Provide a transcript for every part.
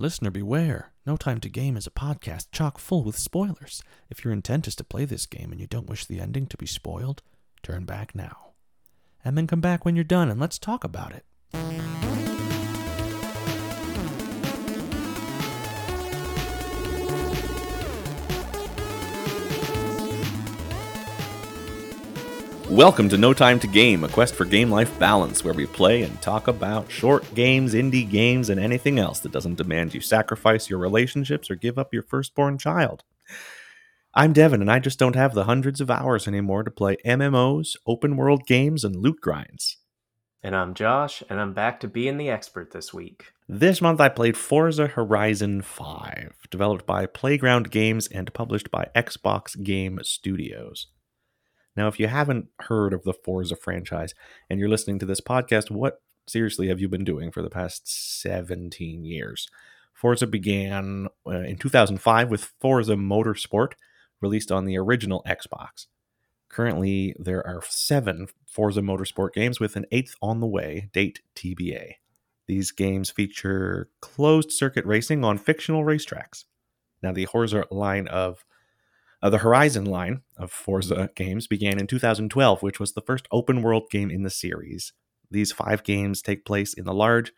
Listener beware. No Time to Game is a podcast chock full with spoilers. If your intent is to play this game and you don't wish the ending to be spoiled, turn back now. And then come back when you're done and let's talk about it. Welcome to No Time to Game, a quest for game life balance, where we play and talk about short games, indie games, and anything else that doesn't demand you sacrifice your relationships or give up your firstborn child. I'm Devin, and I just don't have the hundreds of hours anymore to play MMOs, open world games, and loot grinds. And I'm Josh, and I'm back to being the expert this week. This month I played Forza Horizon 5, developed by Playground Games and published by Xbox Game Studios. Now, if you haven't heard of the Forza franchise and you're listening to this podcast, what seriously have you been doing for the past 17 years? Forza began uh, in 2005 with Forza Motorsport, released on the original Xbox. Currently, there are seven Forza Motorsport games with an eighth on the way, date TBA. These games feature closed circuit racing on fictional racetracks. Now, the Forza line of uh, the Horizon line of Forza games began in 2012, which was the first open world game in the series. These five games take place in the large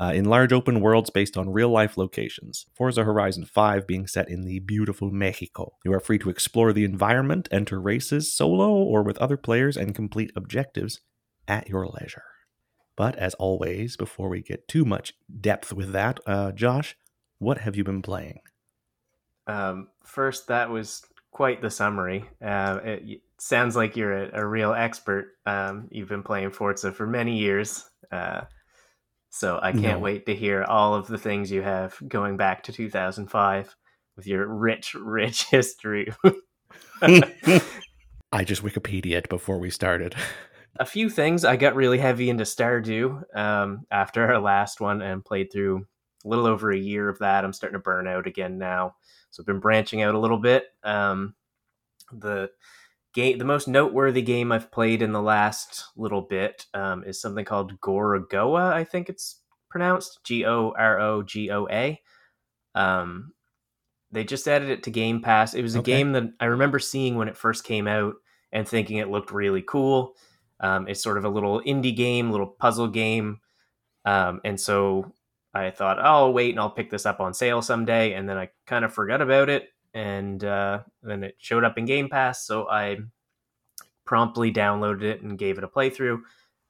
uh, in large open worlds based on real life locations. Forza Horizon 5 being set in the beautiful Mexico. You are free to explore the environment, enter races solo or with other players, and complete objectives at your leisure. But as always, before we get too much depth with that, uh, Josh, what have you been playing? Um, first, that was quite the summary. Uh, it sounds like you're a, a real expert. Um, you've been playing Forza for many years. Uh, so I can't no. wait to hear all of the things you have going back to 2005 with your rich, rich history. I just Wikipedia'd before we started. A few things. I got really heavy into Stardew um, after our last one and played through a little over a year of that. I'm starting to burn out again now. So I've been branching out a little bit. Um, the game, the most noteworthy game I've played in the last little bit um, is something called Gorogoa. I think it's pronounced G O R O G O A. Um, they just added it to Game Pass. It was a okay. game that I remember seeing when it first came out and thinking it looked really cool. Um, it's sort of a little indie game, little puzzle game. Um, and so I thought, oh, I'll wait and I'll pick this up on sale someday. And then I kind of forgot about it. And uh, then it showed up in Game Pass. So I promptly downloaded it and gave it a playthrough.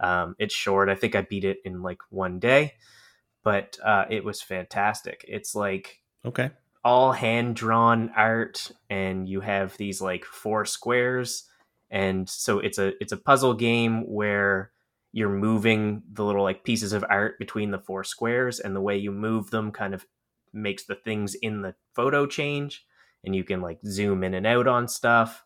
Um, it's short. I think I beat it in like one day, but uh, it was fantastic. It's like okay, all hand drawn art, and you have these like four squares, and so it's a it's a puzzle game where you're moving the little like pieces of art between the four squares and the way you move them kind of makes the things in the photo change and you can like zoom in and out on stuff.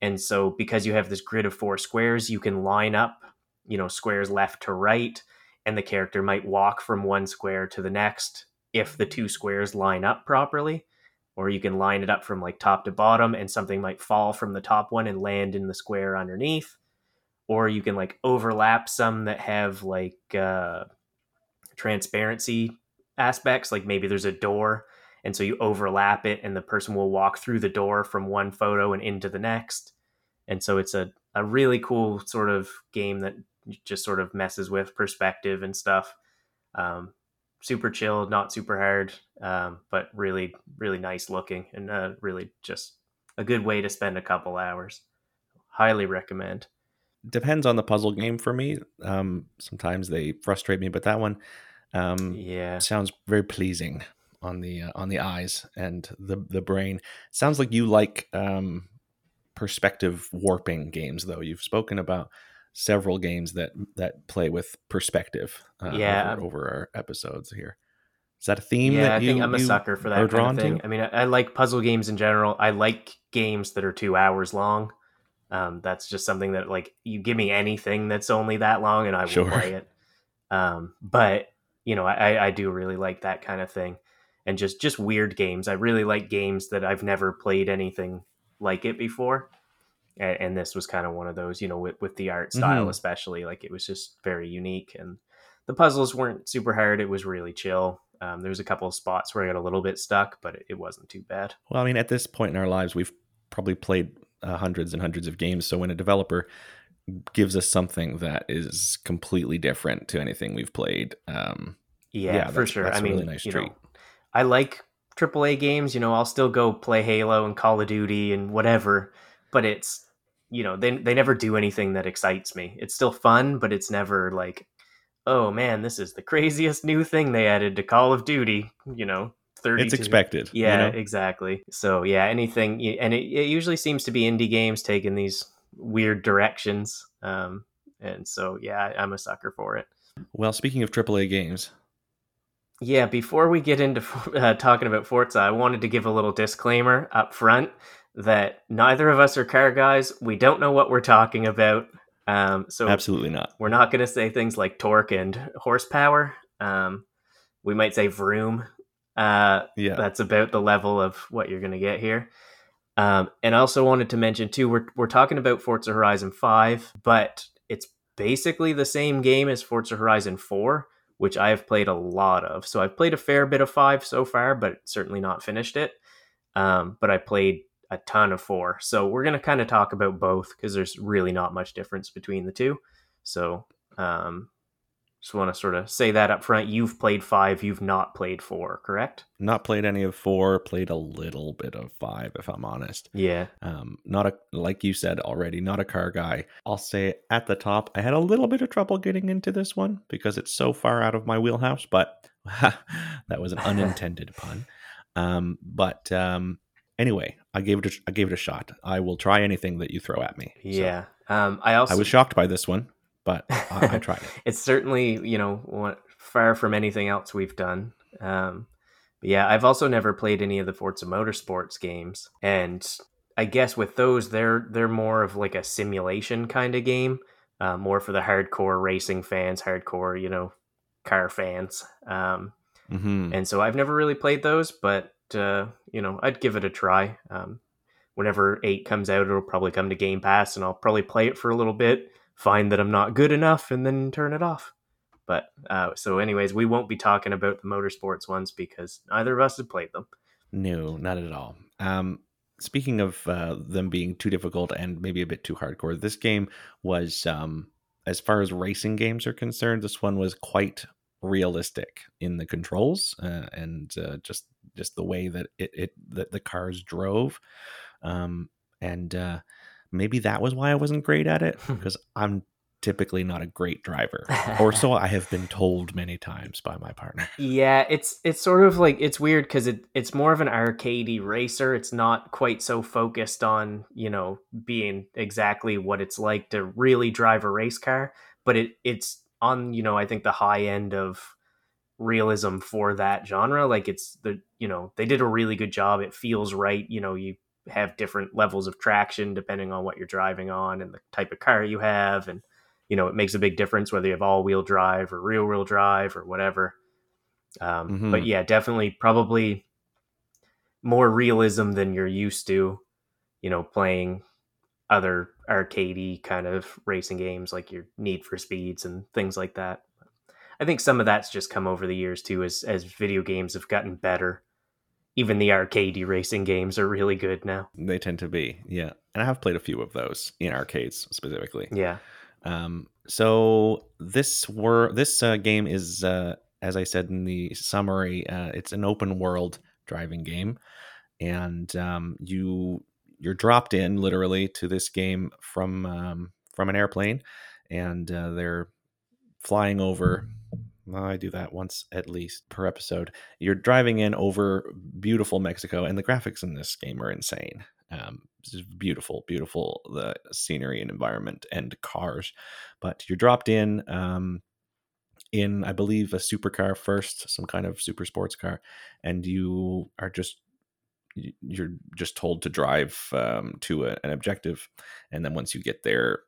And so because you have this grid of four squares you can line up you know squares left to right and the character might walk from one square to the next if the two squares line up properly. Or you can line it up from like top to bottom and something might fall from the top one and land in the square underneath or you can like overlap some that have like uh, transparency aspects like maybe there's a door and so you overlap it and the person will walk through the door from one photo and into the next. And so it's a, a really cool sort of game that just sort of messes with perspective and stuff. Um, super chill not super hard um, but really really nice looking and uh, really just a good way to spend a couple hours. Highly recommend depends on the puzzle game for me. Um, sometimes they frustrate me, but that one, um, yeah, sounds very pleasing on the uh, on the eyes and the the brain. Sounds like you like um, perspective warping games, though. You've spoken about several games that that play with perspective. Uh, yeah, over, over, our episodes here. Is that a theme? Yeah, I you, think I'm a sucker for that kind of thing. To? I mean, I, I like puzzle games in general. I like games that are two hours long. Um, that's just something that like you give me anything that's only that long and I will sure. play it. Um, but you know, I, I do really like that kind of thing, and just just weird games. I really like games that I've never played anything like it before, and, and this was kind of one of those. You know, with with the art style mm-hmm. especially, like it was just very unique, and the puzzles weren't super hard. It was really chill. Um, there was a couple of spots where I got a little bit stuck, but it, it wasn't too bad. Well, I mean, at this point in our lives, we've probably played uh, hundreds and hundreds of games. So when a developer gives us something that is completely different to anything we've played, um, Yeah, Yeah, for sure. I a mean, really nice you treat. know, I like AAA games. You know, I'll still go play Halo and Call of Duty and whatever, but it's you know they they never do anything that excites me. It's still fun, but it's never like, oh man, this is the craziest new thing they added to Call of Duty. You know, thirty. it's expected. you Yeah, know? exactly. So yeah, anything, and it, it usually seems to be indie games taking these weird directions. Um, and so yeah, I- I'm a sucker for it. Well, speaking of AAA games, Yeah, before we get into uh, talking about Forza, I wanted to give a little disclaimer up front that neither of us are car guys. We don't know what we're talking about. Um, so absolutely not. we're not going to say things like torque and horsepower. Um, we might say vroom. Uh, Yeah, that's about the level of what you're going to get here. Um, and I also wanted to mention too, we're we're talking about Forza Horizon Five, but it's basically the same game as Forza Horizon Four, which I have played a lot of. So I've played a fair bit of Five so far, but certainly not finished it. Um, but I played a ton of Four, so we're gonna kind of talk about both because there's really not much difference between the two. So um, just want to sort of say that up front. You've played Five, you've not played Four, correct? not played any of four. Played a little bit of five, if I'm honest. Yeah. Um, not a like you said already, not a car guy. I'll say at the top, I had a little bit of trouble getting into this one because it's so far out of my wheelhouse. But that was an unintended pun. Um, but um, anyway, I gave it a, I gave it a shot. I will try anything that you throw at me. So, Yeah. Um, I also I was shocked by this one, but I, I tried it. it's certainly you know far from anything else we've done. Um, but yeah, I've also never played any of the Forza Motorsports games, and I guess with those, they're they're more of like a simulation kind of game, uh, more for the hardcore racing fans, hardcore you know car fans. Um, hmm and so I've never really played those, but uh, you know I'd give it a try. Um, whenever eight comes out, it'll probably come to Game Pass, and I'll probably play it for a little bit, find that I'm not good enough, and then turn it off. But uh, so, anyways, we won't be talking about the motorsports ones because neither of us have played them. No, not at all. Um, speaking of uh, them being too difficult and maybe a bit too hardcore, this game was, um, as far as racing games are concerned, this one was quite realistic in the controls uh, and uh, just just the way that it, it that the cars drove, um, and uh, maybe that was why I wasn't great at it because I'm typically not a great driver, or so I have been told many times by my partner. Yeah, it's it's sort of like it's weird because it it's more of an arcadey racer. It's not quite so focused on you know being exactly what it's like to really drive a race car, but it it's on you know I think the high end of realism for that genre. Like it's the you know they did a really good job. It feels right. You know you have different levels of traction depending on what you're driving on and the type of car you have. And you know it makes a big difference whether you have all-wheel drive or rear-wheel drive or whatever. Um, Mhm. but yeah definitely probably more realism than you're used to you know playing other arcadey kind of racing games like your need for speeds and things like that. I think some of that's just come over the years too as as video games have gotten better even the arcade racing games are really good now They tend to be, yeah. And I have played a few of those in arcades specifically. yeah Um, so this were this uh, game is, uh, as I said in the summary, uh, it's an open world driving game, and um, you you're dropped in literally to this game from um, from an airplane, and uh, they're flying over. I do that once at least per episode. You're driving in over beautiful Mexico, and the graphics in this game are insane. Um, beautiful, beautiful the scenery and environment and cars. But you're dropped in um, in, I believe, a supercar first, some kind of super sports car, and you are just you're just told to drive um, to a, an objective, and then once you get there,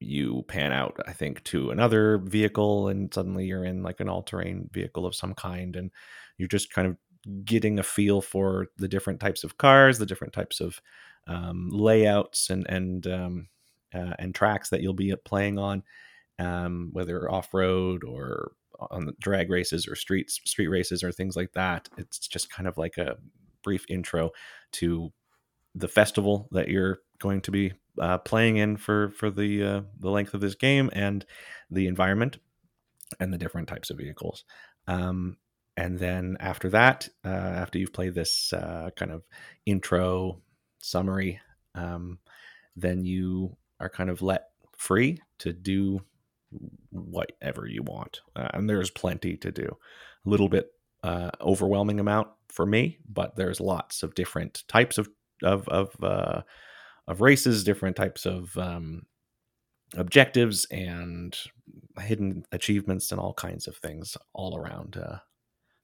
you pan out, I think, to another vehicle, and suddenly you're in like an all-terrain vehicle of some kind, and you're just kind of getting a feel for the different types of cars, the different types of um, layouts, and and um, uh, and tracks that you'll be playing on, um, whether off road or on drag races or streets street races or things like that. It's just kind of like a brief intro to the festival that you're going to be uh, playing in for for the uh, the length of this game and the environment and the different types of vehicles. Um, and then after that, uh, after you've played this uh, kind of intro summary, um, then you are kind of let free to do whatever you want. Uh, and there's plenty to do. A little bit uh, overwhelming amount for me, but there's lots of different types of of of uh, of races, different types of um, objectives, and hidden achievements, and all kinds of things all around uh,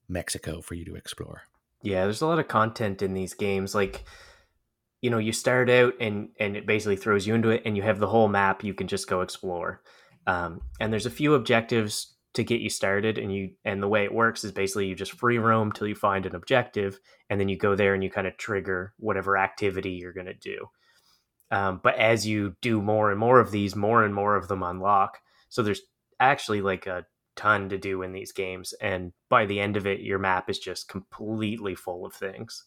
Mexico for you to explore. Yeah, there's a lot of content in these games. Like, you know, you start out and and it basically throws you into it, and you have the whole map you can just go explore. Um, and there's a few objectives to get you started and you and the way it works is basically you just free roam till you find an objective and then you go there and you kind of trigger whatever activity you're going to do um, but as you do more and more of these more and more of them unlock. So there's actually like a ton to do in these games and by the end of it your map is just completely full of things.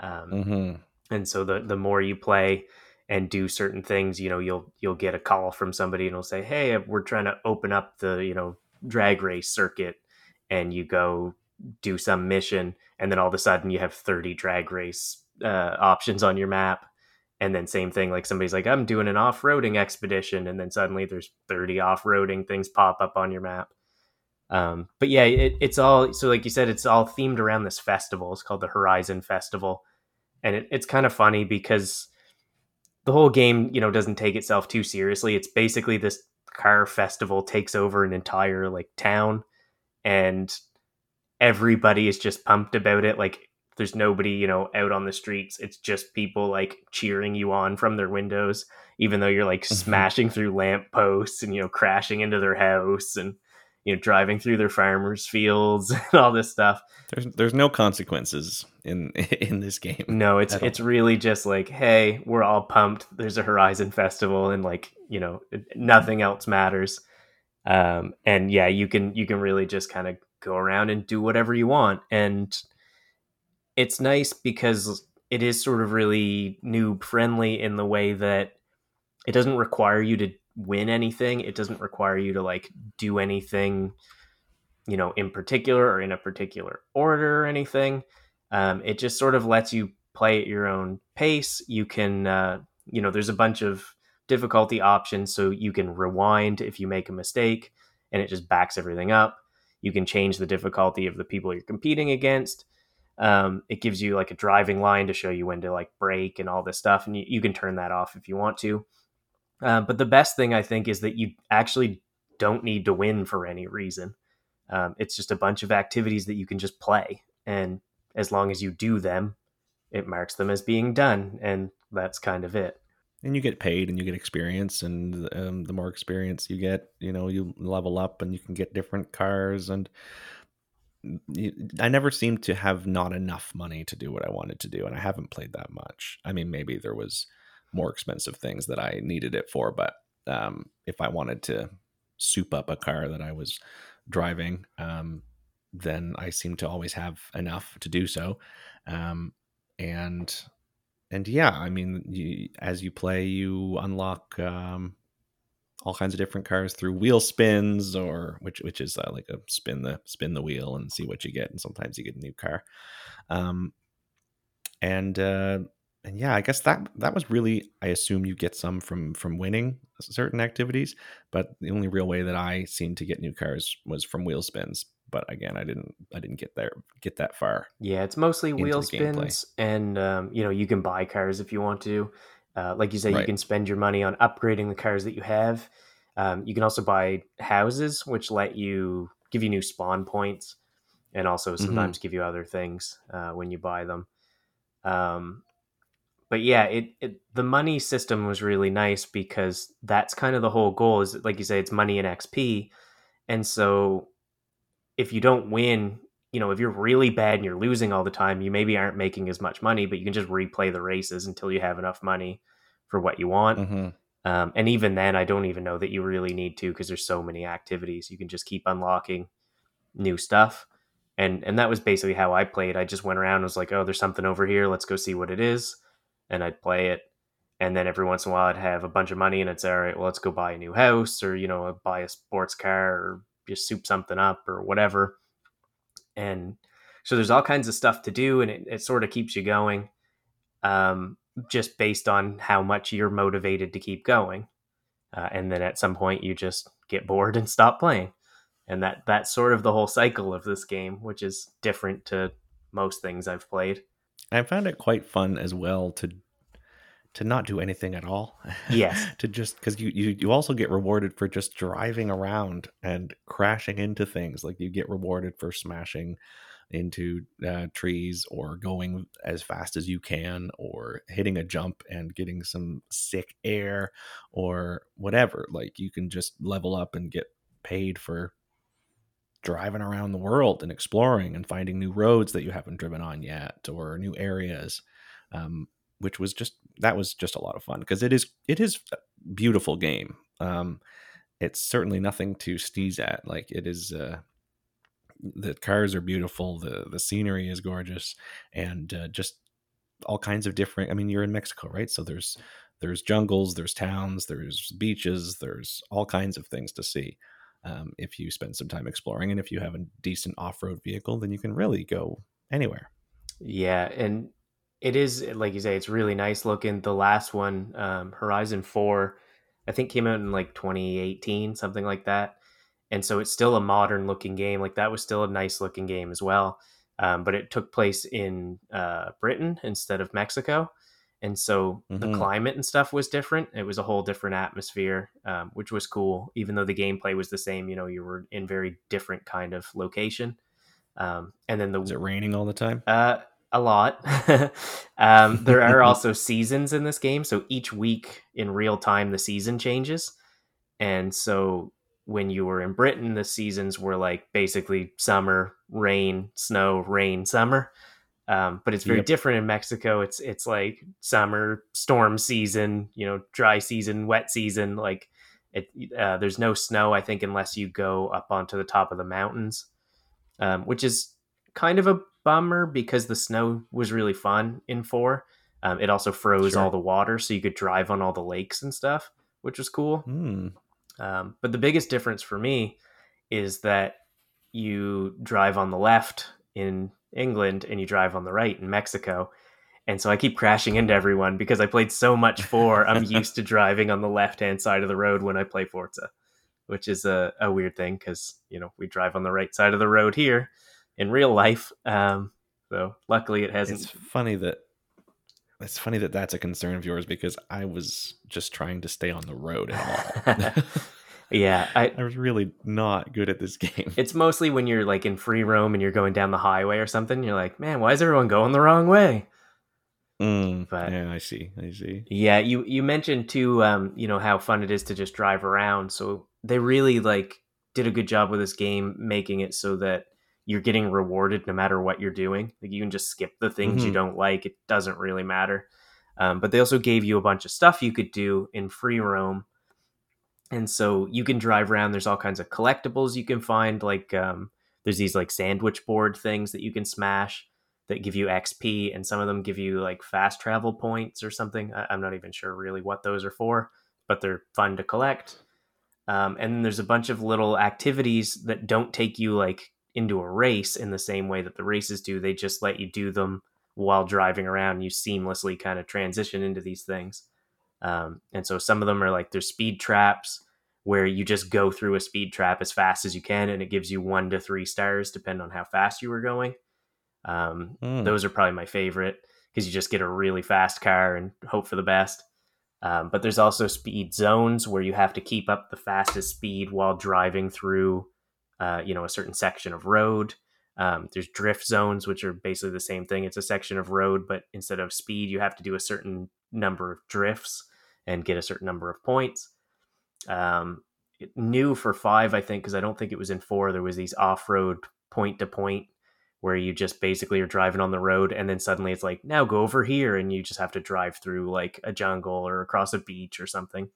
Um, mm-hmm. and so the the more you play and do certain things you know you'll you'll get a call from somebody and it'll say hey we're trying to open up the you know drag race circuit and you go do some mission and then all of a sudden you have 30 drag race uh, options on your map and then same thing like somebody's like i'm doing an off-roading expedition and then suddenly there's 30 off-roading things pop up on your map. Um, but yeah it, it's all so like you said it's all themed around this festival. It's called the horizon festival. And it, it's kind of funny because the whole game you know doesn't take itself too seriously. It's basically this car festival takes over an entire like town and everybody is just pumped about it. Like there's nobody you know out on the streets. It's just people like cheering you on from their windows even though you're like mm-hmm. smashing through lamp posts and you know crashing into their house and you know driving through their farmers fields and all this stuff. There's there's no consequences in in this game no it's it's really just like hey we're all pumped. There's a horizon festival and like you know nothing else matters. Um and yeah you can you can really just kind of go around and do whatever you want. And it's nice because it is sort of really noob friendly in the way that it doesn't require you to win anything. It doesn't require you to like do anything, you know, in particular or in a particular order or anything. Um, it just sort of lets you play at your own pace. You can, uh, you know, there's a bunch of difficulty options, so you can rewind if you make a mistake, and it just backs everything up. You can change the difficulty of the people you're competing against. Um, it gives you like a driving line to show you when to like brake and all this stuff, and you, you can turn that off if you want to. Uh, but the best thing I think is that you actually don't need to win for any reason. Um, it's just a bunch of activities that you can just play, and as long as you do them, it marks them as being done, and that's kind of it. And you get paid, and you get experience, and um, the more experience you get, you know, you level up, and you can get different cars, and I never seemed to have not enough money to do what I wanted to do, and I haven't played that much. I mean, maybe there was more expensive things that I needed it for. But um, if I wanted to soup up a car that I was driving, um, then I seem to always have enough to do so. Um, and and yeah, I mean, you, as you play, you unlock um, all kinds of different cars through wheel spins, or which which is uh, like a spin the spin the wheel and see what you get. And sometimes you get a new car. Um, and uh, and yeah, I guess that that was really I assume you get some from from winning certain activities, but the only real way that I seemed to get new cars was from wheel spins. But again, I didn't I didn't get there get that far. Yeah, it's mostly wheel spins, and um, you know you can buy cars if you want to. Uh, like you said, right. you can spend your money on upgrading the cars that you have. Um, you can also buy houses, which let you give you new spawn points, and also mm-hmm. sometimes mm-hmm. give you other things uh, when you buy them. Um, but yeah, it, it the money system was really nice because that's kind of the whole goal. Is like you say, it's money and XP, and so if you don't win, you know, if you're really bad and you're losing all the time, you maybe aren't making as much money, but you can just replay the races until you have enough money for what you want. Mm-hmm. Um, and even then, I don't even know that you really need to because there's so many activities. You can just keep unlocking new stuff. And and that was basically how I played. I just went around and was like, oh, there's something over here. Let's go see what it is. And I'd play it. And then every once in a while, I'd have a bunch of money and it's all right, well, let's go buy a new house or, you know, buy a sports car or just soup something up or whatever. And so there's all kinds of stuff to do and it, it sort of keeps you going um, just based on how much you're motivated to keep going. Uh, and then at some point, you just get bored and stop playing and that that's sort of the whole cycle of this game, which is different to most things I've played. I found it quite fun as well to to not do anything at all. Yes. to just because you, you you also get rewarded for just driving around and crashing into things. Like you get rewarded for smashing into uh, trees or going as fast as you can or hitting a jump and getting some sick air or whatever. Like you can just level up and get paid for driving around the world and exploring and finding new roads that you haven't driven on yet or new areas um, which was just that was just a lot of fun because it is it is a beautiful game. Um, it's certainly nothing to sneeze at like it is uh, the cars are beautiful the the scenery is gorgeous and uh, just all kinds of different i mean you're in mexico right? So there's there's jungles there's towns there's beaches there's all kinds of things to see um, if you spend some time exploring and if you have a decent off-road vehicle then you can really go anywhere. Yeah and it is like you say it's really nice looking. The last one um, horizon 4 i think came out in like 2018 something like that. And so it's still a modern looking game. Like that was still a nice looking game as well. Um, but it took place in uh, britain instead of mexico. And so mm-hmm. the climate and stuff was different. It was a whole different atmosphere um, which was cool even though the gameplay was the same. You know you were in very different kind of location. Um, and then the is it raining all the time? Uh, a lot um, there are also seasons in this game so each week in real time the season changes and so when you were in britain the seasons were like basically summer rain snow rain summer um, but it's very yep. different in Mexico. It's it's like summer, storm season, you know, dry season, wet season. Like it, uh, there's no snow, I think, unless you go up onto the top of the mountains, um, which is kind of a bummer because the snow was really fun in four. Um, it also froze sure. all the water, so you could drive on all the lakes and stuff, which was cool. Mm. but the biggest difference for me is that you drive on the left in England and you drive on the right in Mexico. And so I keep crashing into everyone because I played so much four. I'm used to driving on the left hand side of the road when I play Forza, which is a, a weird thing because, you know, we drive on the right side of the road here in real life. Um, so luckily it hasn't. It's funny that it's funny that that's a concern of yours because I was just trying to stay on the road at all. Yeah, I, I was really not good at this game. It's mostly when you're like in free roam and you're going down the highway or something. You're like, man, why is everyone going the wrong way? Mm, but yeah, I see. I see. Yeah, you you mentioned too, um, you know how fun it is to just drive around. So they really like did a good job with this game, making it so that you're getting rewarded no matter what you're doing. Like you can just skip the things mm-hmm. you don't like; it doesn't really matter. Um, but they also gave you a bunch of stuff you could do in free roam and so you can drive around there's all kinds of collectibles you can find like um, there's these like sandwich board things that you can smash that give you xp and some of them give you like fast travel points or something I- am not even sure really what those are for but they're fun to collect um, and then there's a bunch of little activities that don't take you like into a race in the same way that the races do they just let you do them while driving around you seamlessly kind of transition into these things um, and so some of them are like there's speed traps where you just go through a speed trap as fast as you can and it gives you one to three stars depending on how fast you were going. Um, mm. Those are probably my favorite because you just get a really fast car and hope for the best. Um, but there's also speed zones where you have to keep up the fastest speed while driving through, uh, you know, a certain section of road. Um, there's drift zones, which are basically the same thing. It's a section of road, but instead of speed, you have to do a certain number of drifts and get a certain number of points. Um, new for five, I think, because I don't think it was in four. There was these off road point to point where you just basically are driving on the road and then suddenly it's like now go over here and you just have to drive through like a jungle or across a beach or something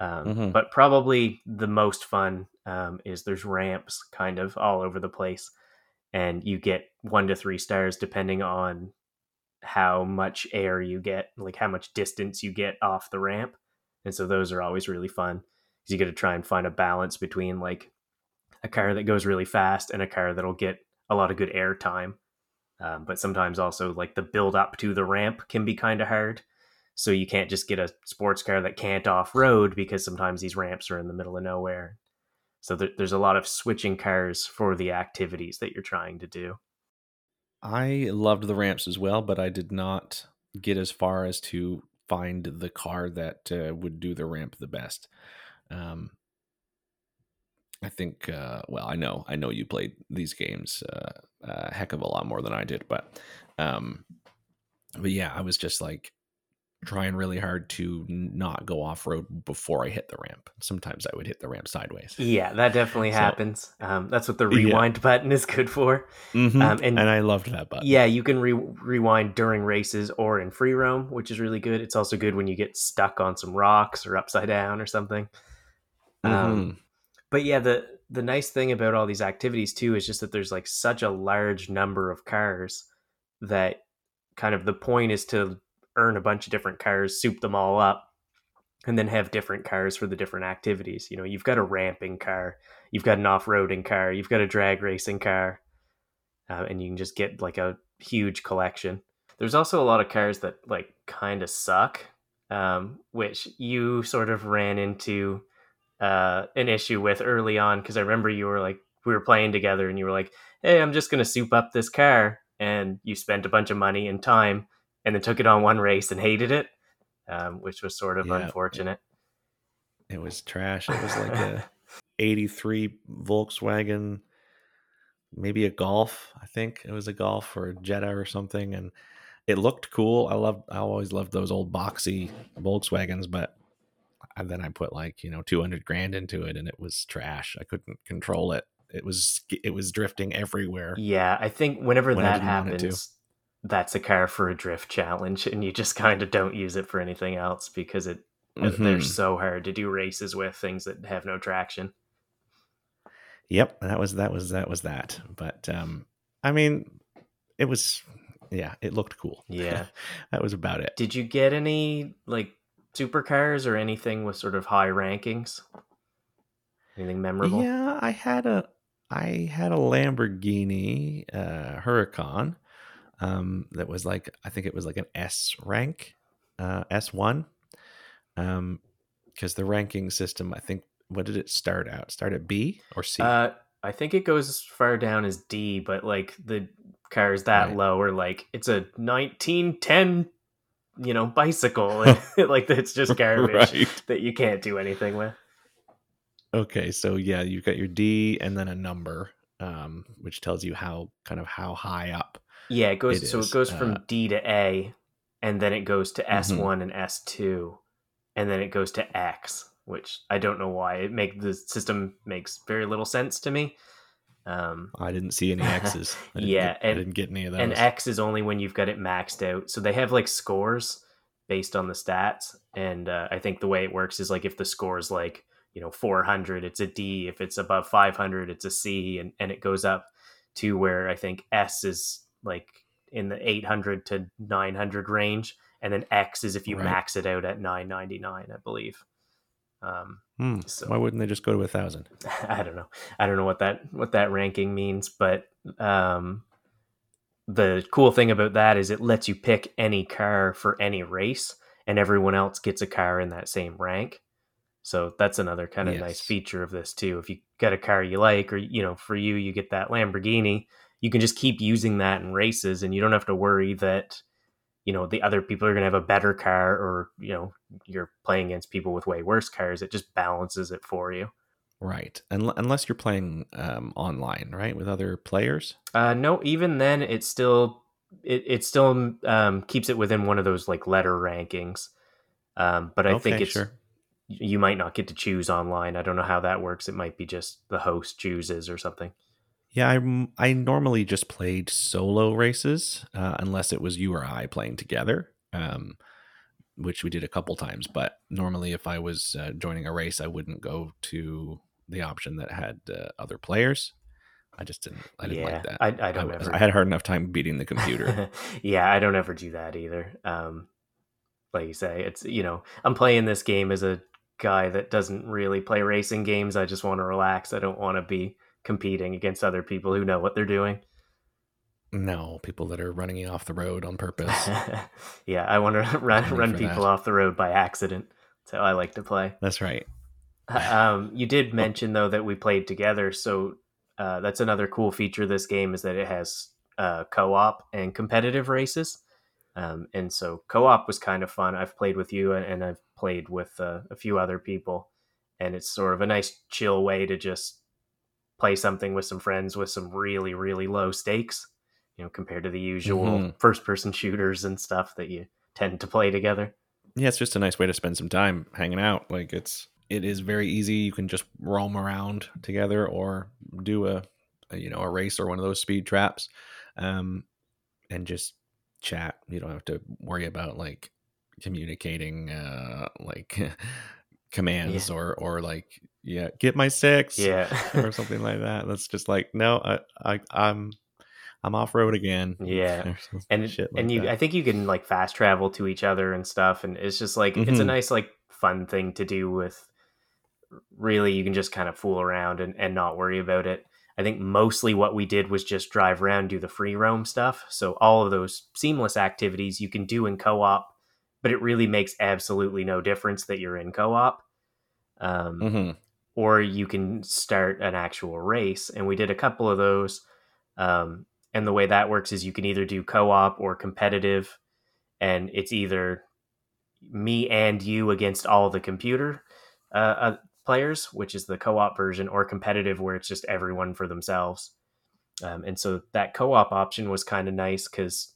Um, Mhm. But probably the most fun um, is there's ramps kind of all over the place, and you get one to three stars depending on how much air you get, like how much distance you get off the ramp. And so those are always really fun because you got to try and find a balance between like a car that goes really fast and a car that'll get a lot of good air time. Um, but sometimes also like the build up to the ramp can be kind of hard. So you can't just get a sports car that can't off road because sometimes these ramps are in the middle of nowhere. So there, there's a lot of switching cars for the activities that you're trying to do. I loved the ramps as well, but I did not get as far as to find the car that uh, would do the ramp the best. Um, I think, uh, well, I know, I know you played these games uh, a heck of a lot more than I did, but, um, but yeah, I was just like trying really hard to not go off road before I hit the ramp. Sometimes I would hit the ramp sideways. Yeah, that definitely So- happens. Um, that's what the Yeah. rewind button is good for. Mhm. Um, and- and I loved that button. Yeah, you can re- rewind during races or in free roam, which is really good. It's also good when you get stuck on some rocks or upside down or something. Um, Mhm. but yeah, the the nice thing about all these activities too is just that there's like such a large number of cars that kind of the point is to earn a bunch of different cars, soup them all up, and then have different cars for the different activities. You know, you've got a ramping car, you've got an off-roading car, you've got a drag racing car, uh, and you can just get like a huge collection. There's also a lot of cars that like kind of suck, um, which you sort of ran into uh, an issue with early on because I remember you were like we were playing together and you were like, "Hey, I'm just gonna soup up this car," and you spent a bunch of money and time and then took it on one race and hated it, um, which was sort of Yeah. unfortunate. It was trash. It was like a 83 Volkswagen, maybe a Golf. I think it was a Golf or a Jetta or something. And it looked cool. I love, I always loved those old boxy Volkswagens, but and then I put like, you know, 200 grand into it and it was trash. I couldn't control it. It was, it was drifting everywhere. Yeah, I think whenever When that didn't want it to. happens, that's a car for a drift challenge, and you just kind of don't use it for anything else because it they're Mhm. so hard to do races with things that have no traction. Yep, that was that was that was that. But um I mean, it was yeah, it looked cool. Yeah. that was about it. Did you get any like supercars or anything with sort of high rankings? Anything memorable? Yeah, I had a I had a Lamborghini uh Huracan um that was like I think it was like an S rank, uh S1. Um because the ranking system, I think what did it start out? Start at B or C? Uh, I think it goes as far down as D, but like the cars that Right. low are like it's a 1910, you know, bicycle. like it's just garbage right. that you can't do anything with. Okay, so yeah, you've got your D and then a number, um, which tells you how kind of how high up. Yeah, it goes It so is, it goes from uh, D to A, and then it goes to S Mhm. one and S two, and then it goes to X, which I don't know why it make the system makes very little sense to me. Um, I didn't see any X's. I didn't Yeah, get, and- I didn't get any of those. and X is only when you've got it maxed out. So they have like scores based on the stats, and uh, I think the way it works is like if the score is like you know 400, it's a D. If it's above 500, it's a C, and and it goes up to where I think S is like in the 800 to 900 range, and then X is if you Right. max it out at 999, I believe. Um, Hmm, so- Why wouldn't they just go to a thousand? I don't know. I don't know what that what that ranking means, but um, the cool thing about that is it lets you pick any car for any race, and everyone else gets a car in that same rank. So that's another kind of nice feature of this too. If you get a car you like, or you know, for you, you get that Lamborghini, you can just keep using that in races, and you don't have to worry that you know the other people are going to have a better car, or you know, you're playing against people with way worse cars. It just balances it for you. Right, Unle- unless you're playing um, online, right, with other players. Uh, no, even then, it still it it still um, keeps it within one of those like letter rankings. Um, but I think it's sure. you might not get to choose online. I don't know how that works. It might be just the host chooses or something. Yeah, I I normally just played solo races, uh, unless it was you or I playing together. Um, which we did a couple times. But normally, if I was uh, joining a race, I wouldn't go to the option that had uh, other players. I just didn't. I didn't yeah, like that. I, I don't I, ever. I had a hard enough time beating the computer. yeah, I don't ever do that either. Um, like you say, it's you know, I'm playing this game as a guy that doesn't really play racing games. I just want to relax. I don't want to be competing against other people who know what they're doing. no, people that are running you off the road on purpose. yeah, I want to run run people that. off the road by accident. That's how I like to play. That's right. Um, you did mention though that we played together, so uh, that's another cool feature of this game is that it has uh, co-op and competitive races. Um, and so co-op was kind of fun. I've played with you and I've played with uh, a few other people, and it's sort of a nice chill way to just play something with some friends with some really really low stakes, you know, compared to the usual Mhm. first-person shooters and stuff that you tend to play together. Yeah, it's just a nice way to spend some time hanging out. Like it's it is very easy. You can just roam around together or do a, a you know a race or one of those speed traps, um, and just chat. You don't have to worry about like communicating uh like commands or or like yeah get my six Yeah. or something like that. That's just like no I I I'm I'm off road again. Yeah. And shit like and you that. i think you can like fast travel to each other and stuff and it's just like it's a Mhm. nice like fun thing to do with really you can just kind of fool around and, and not worry about it i think mostly what we did was just drive around do the free roam stuff so all of those seamless activities you can do in co-op but it really makes absolutely no difference that you're in co-op um, Mhm. Or you can start an actual race. And we did a couple of those. Um, and the way that works is you can either do co op or competitive, and it's either me and you against all the computer uh, uh, players, which is the co op version, or competitive, where it's just everyone for themselves. Um, and so that co op option was kind of nice because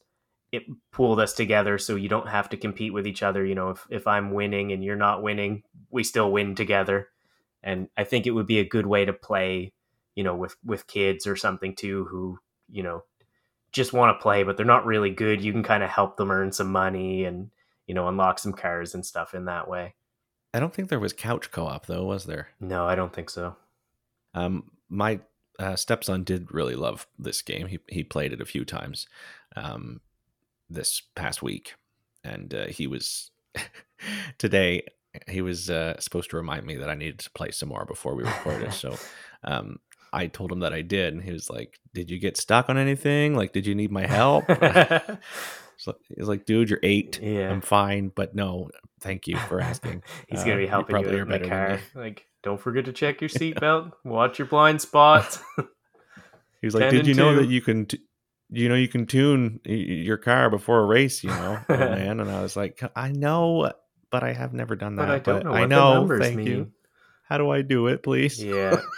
it pulled us together so you don't have to compete with each other. You know, if, if I'm winning and you're not winning, we still win together and I think it would be a good way to play, you know, with with kids or something too, who you know just want to play, but they're not really good. You can kind of help them earn some money and you know unlock some cars and stuff in that way. I don't think there was couch co-op though, was there? No, I don't think so. Um, my uh, stepson did really love this game. He he played it a few times um, this past week, and uh, he was today. He was uh, supposed to remind me that I needed to play some more before we recorded. so um, I told him that I did, and he was like, "Did you get stuck on anything? Like, did you need my help?" So He's like, "Dude, you're eight. yeah, I'm fine, but no, thank you for asking." He's Uh, gonna be helping you, are in the car. Like, don't forget to check your seatbelt. watch your blind spots. He was like, "Did you know that you can, t- you know, you can tune your car before a race, you know, oh, man?" And I was like, "I know, but I have never done that. but I don't know what I the numbers Thank mean. you. How do I do it, please?" Yeah.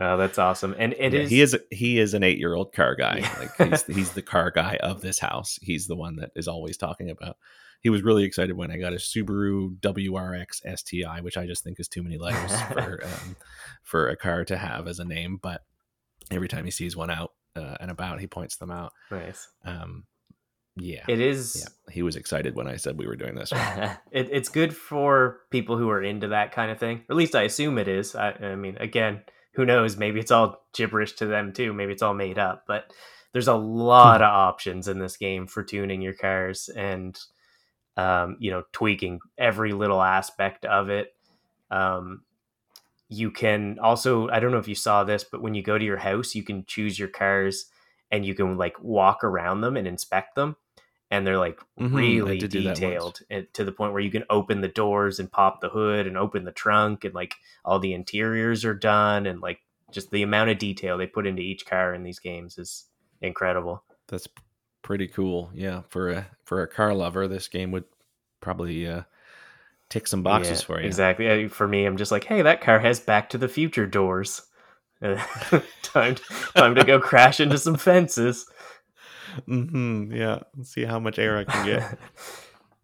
No, that's awesome. And it Yeah, is. He is. He is an eight-year-old car guy. Yeah. Like he's he's the car guy of this house. He's the one that is always talking about. He was really excited when I got a Subaru WRX STI, which I just think is too many letters for um, for a car to have as a name. But every time he sees one out uh, and about, he points them out. nice. Um, yeah, It is. yeah, he was excited when I said we were doing this. it, it's good for people who are into that kind of thing. Or at least I assume it is. I, I mean, again, who knows? Maybe it's all gibberish to them too. Maybe it's all made up. But there's a lot of options in this game for tuning your cars and, um, you know, tweaking every little aspect of it. Um, you can also, I don't know if you saw this, but when you go to your house, you can choose your cars and you can like walk around them and inspect them. And they're like Mhm, really did do that once. detailed to the point where you can open the doors and pop the hood and open the trunk and like all the interiors are done and like just the amount of detail they put into each car in these games is incredible. That's pretty cool. Yeah, for a for a car lover, this game would probably uh, tick some boxes Yeah, for you. Exactly. For me, I'm just like, hey, that car has Back to the Future doors. Time, time to go crash into some fences. Hmm Yeah, Let's see how much air I can get.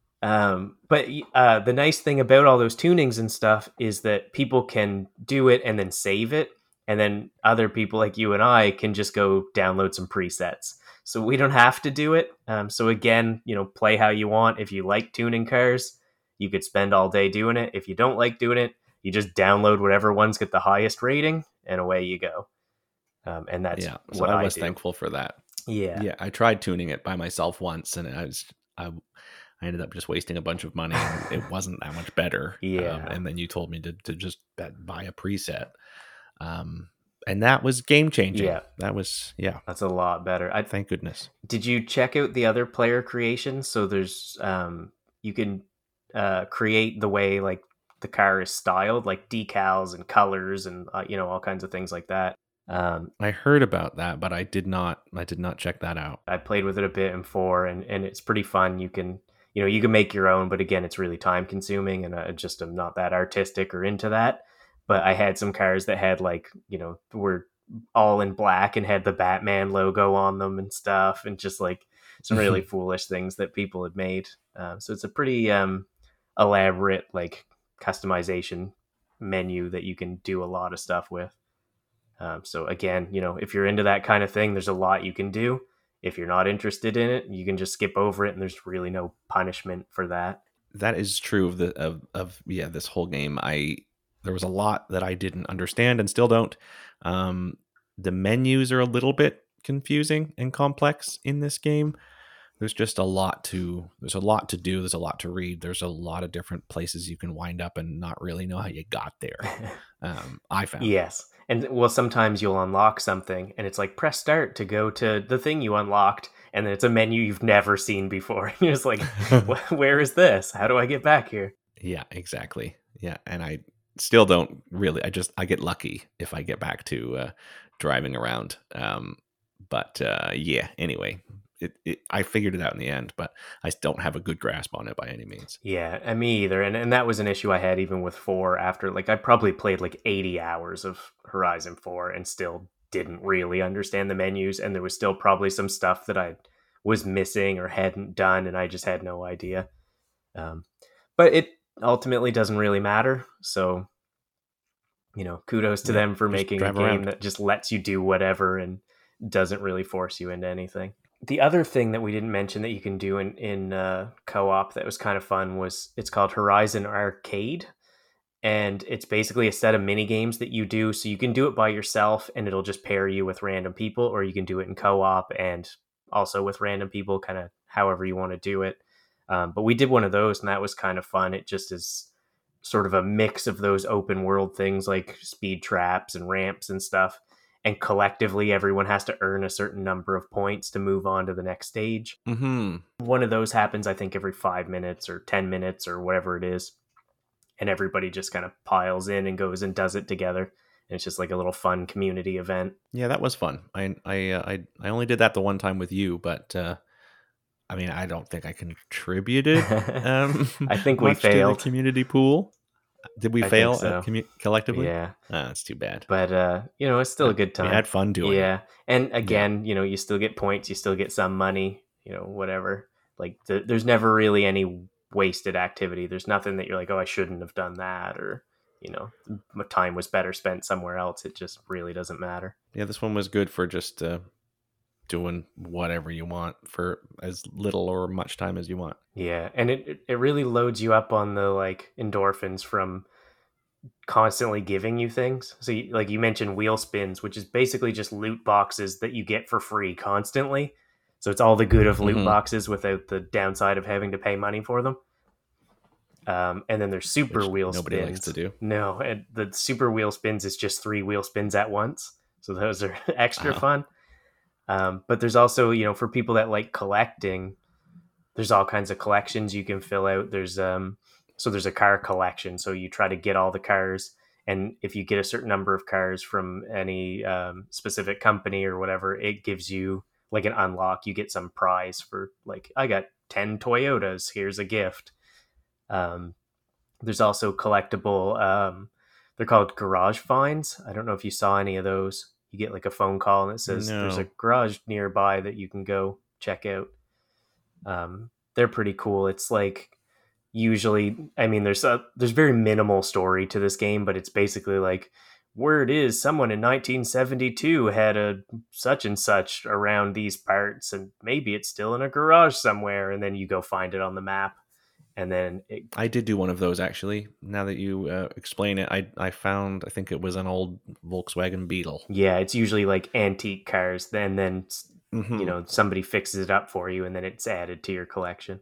um, but uh, the nice thing about all those tunings and stuff is that people can do it and then save it, and then other people like you and I can just go download some presets. So we don't have to do it. Um, so again, you know, play how you want. If you like tuning cars, You could spend all day doing it. If you don't like doing it, you just download whatever ones get the highest rating, and away you go. Um, and that's yeah. So what I I, was do. thankful for that. Yeah, Yeah, I tried tuning it by myself once, and I was I, I ended up just wasting a bunch of money. And it wasn't that much better. Yeah. Um, and then you told me to to just bet- buy a preset, um, and that was game changing. Yeah. that was yeah. that's a lot better. I Thank goodness. did you check out the other player creations? So there's um, you can uh, create the way like the car is styled, like decals and colors and uh, you know all kinds of things like that. Um, I heard about that, but I did not. I did not check that out. I played with it a bit in four, and and it's pretty fun. You can you know you can make your own, but again, it's really time consuming, and I just am not that artistic or into that. But I had some cars that had like you know were all in black and had the Batman logo on them and stuff, and just like some really foolish things that people had made. Um, so it's a pretty um, elaborate like customization menu that you can do a lot of stuff with. Um, so again, you know, if you're into that kind of thing, there's a lot you can do. If you're not interested in it, you can just skip over it, and there's really no punishment for that. that is true of the of, of yeah this whole game. I there was a lot that i didn't understand and still don't. Um the menus are a little bit confusing and complex in this game. There's just a lot to there's a lot to do there's a lot to read there's a lot of different places you can wind up and not really know how you got there. Um i found. Yes, and well, sometimes you'll unlock something, and it's like press start to go to the thing you unlocked, and then it's a menu you've never seen before. And you're just like, where is this? How do I get back here? yeah exactly yeah and i still don't really i just i get lucky if i get back to uh driving around um but uh yeah anyway it, it i figured it out in the end but i don't have a good grasp on it by any means Yeah, and me either. And and that was an issue I had even with four. After like I probably played like eighty hours of Horizon Four and still didn't really understand the menus, and there was still probably some stuff that I was missing or hadn't done, and I just had no idea. Um, but it ultimately doesn't really matter. So, you know, kudos to Yeah, them for making a game around. that just lets you do whatever and doesn't really force you into anything. The other thing that we didn't mention that you can do in in uh, co-op that was kind of fun was it's called Horizon Arcade, and it's basically a set of mini games that you do. So you can do it by yourself, and it'll just pair you with random people, or you can do it in co-op and also with random people, kind of however you want to do it. Um, but we did one of those, and that was kind of fun. It just is sort of a mix of those open world things like speed traps and ramps and stuff. And collectively, everyone has to earn a certain number of points to move on to the next stage. mm-hmm One of those happens, I think, every five minutes or 10 minutes or whatever it is. And everybody just kind of piles in and goes and does it together. And it's just like a little fun community event. yeah that was fun i i uh, i, I only did that the one time with you but uh i mean i don't think i contributed um I think we much to the failed. community pool did we I fail so. commu- collectively? Yeah. Ah, that's too bad. But, uh, you know, it's still a good we time. had fun doing it. Yeah. And again you know you still get points you still get some money you know whatever. Like th- there's never really any wasted activity. There's nothing that you're like oh i shouldn't have done that or you know my time was better spent somewhere else. It just really doesn't matter. Yeah, this one was good for just uh, doing whatever you want for as little or much time as you want. yeah and it it- really loads you up on the like endorphins from constantly giving you things so you, like you mentioned wheel spins which is basically just loot boxes that you get for free constantly so it's all the good of loot Mhm. boxes without the downside of having to pay money for them um, and then there's super which wheel nobody spins likes to do. no and the super wheel spins is just three wheel spins at once so those are extra Wow. fun um, but there's also you know for people that like collecting there's all kinds of collections you can fill out. There's um so there's a car collection. So you try to get all the cars and if you get a certain number of cars from any um, specific company or whatever it gives you like an unlock. You get some prize for like i got 10 toyotas. Here's a gift. Um, there's also collectible um, they're called garage finds. I don't know if you saw any of those you get like a phone call and it says there's a garage nearby that you can go check out. Um, they're pretty cool. It's like usually i mean there's a there's very minimal story to this game but it's basically like word is someone in 1972 had a such and such around these parts and maybe it's still in a garage somewhere and then you go find it on the map and then it, I did do one of those actually. Now that you uh, explain it, I I found I think it was an old Volkswagen Beetle. yeah, it's usually like antique cars. Then then Mhm. you know somebody fixes it up for you, and then it's added to your collection.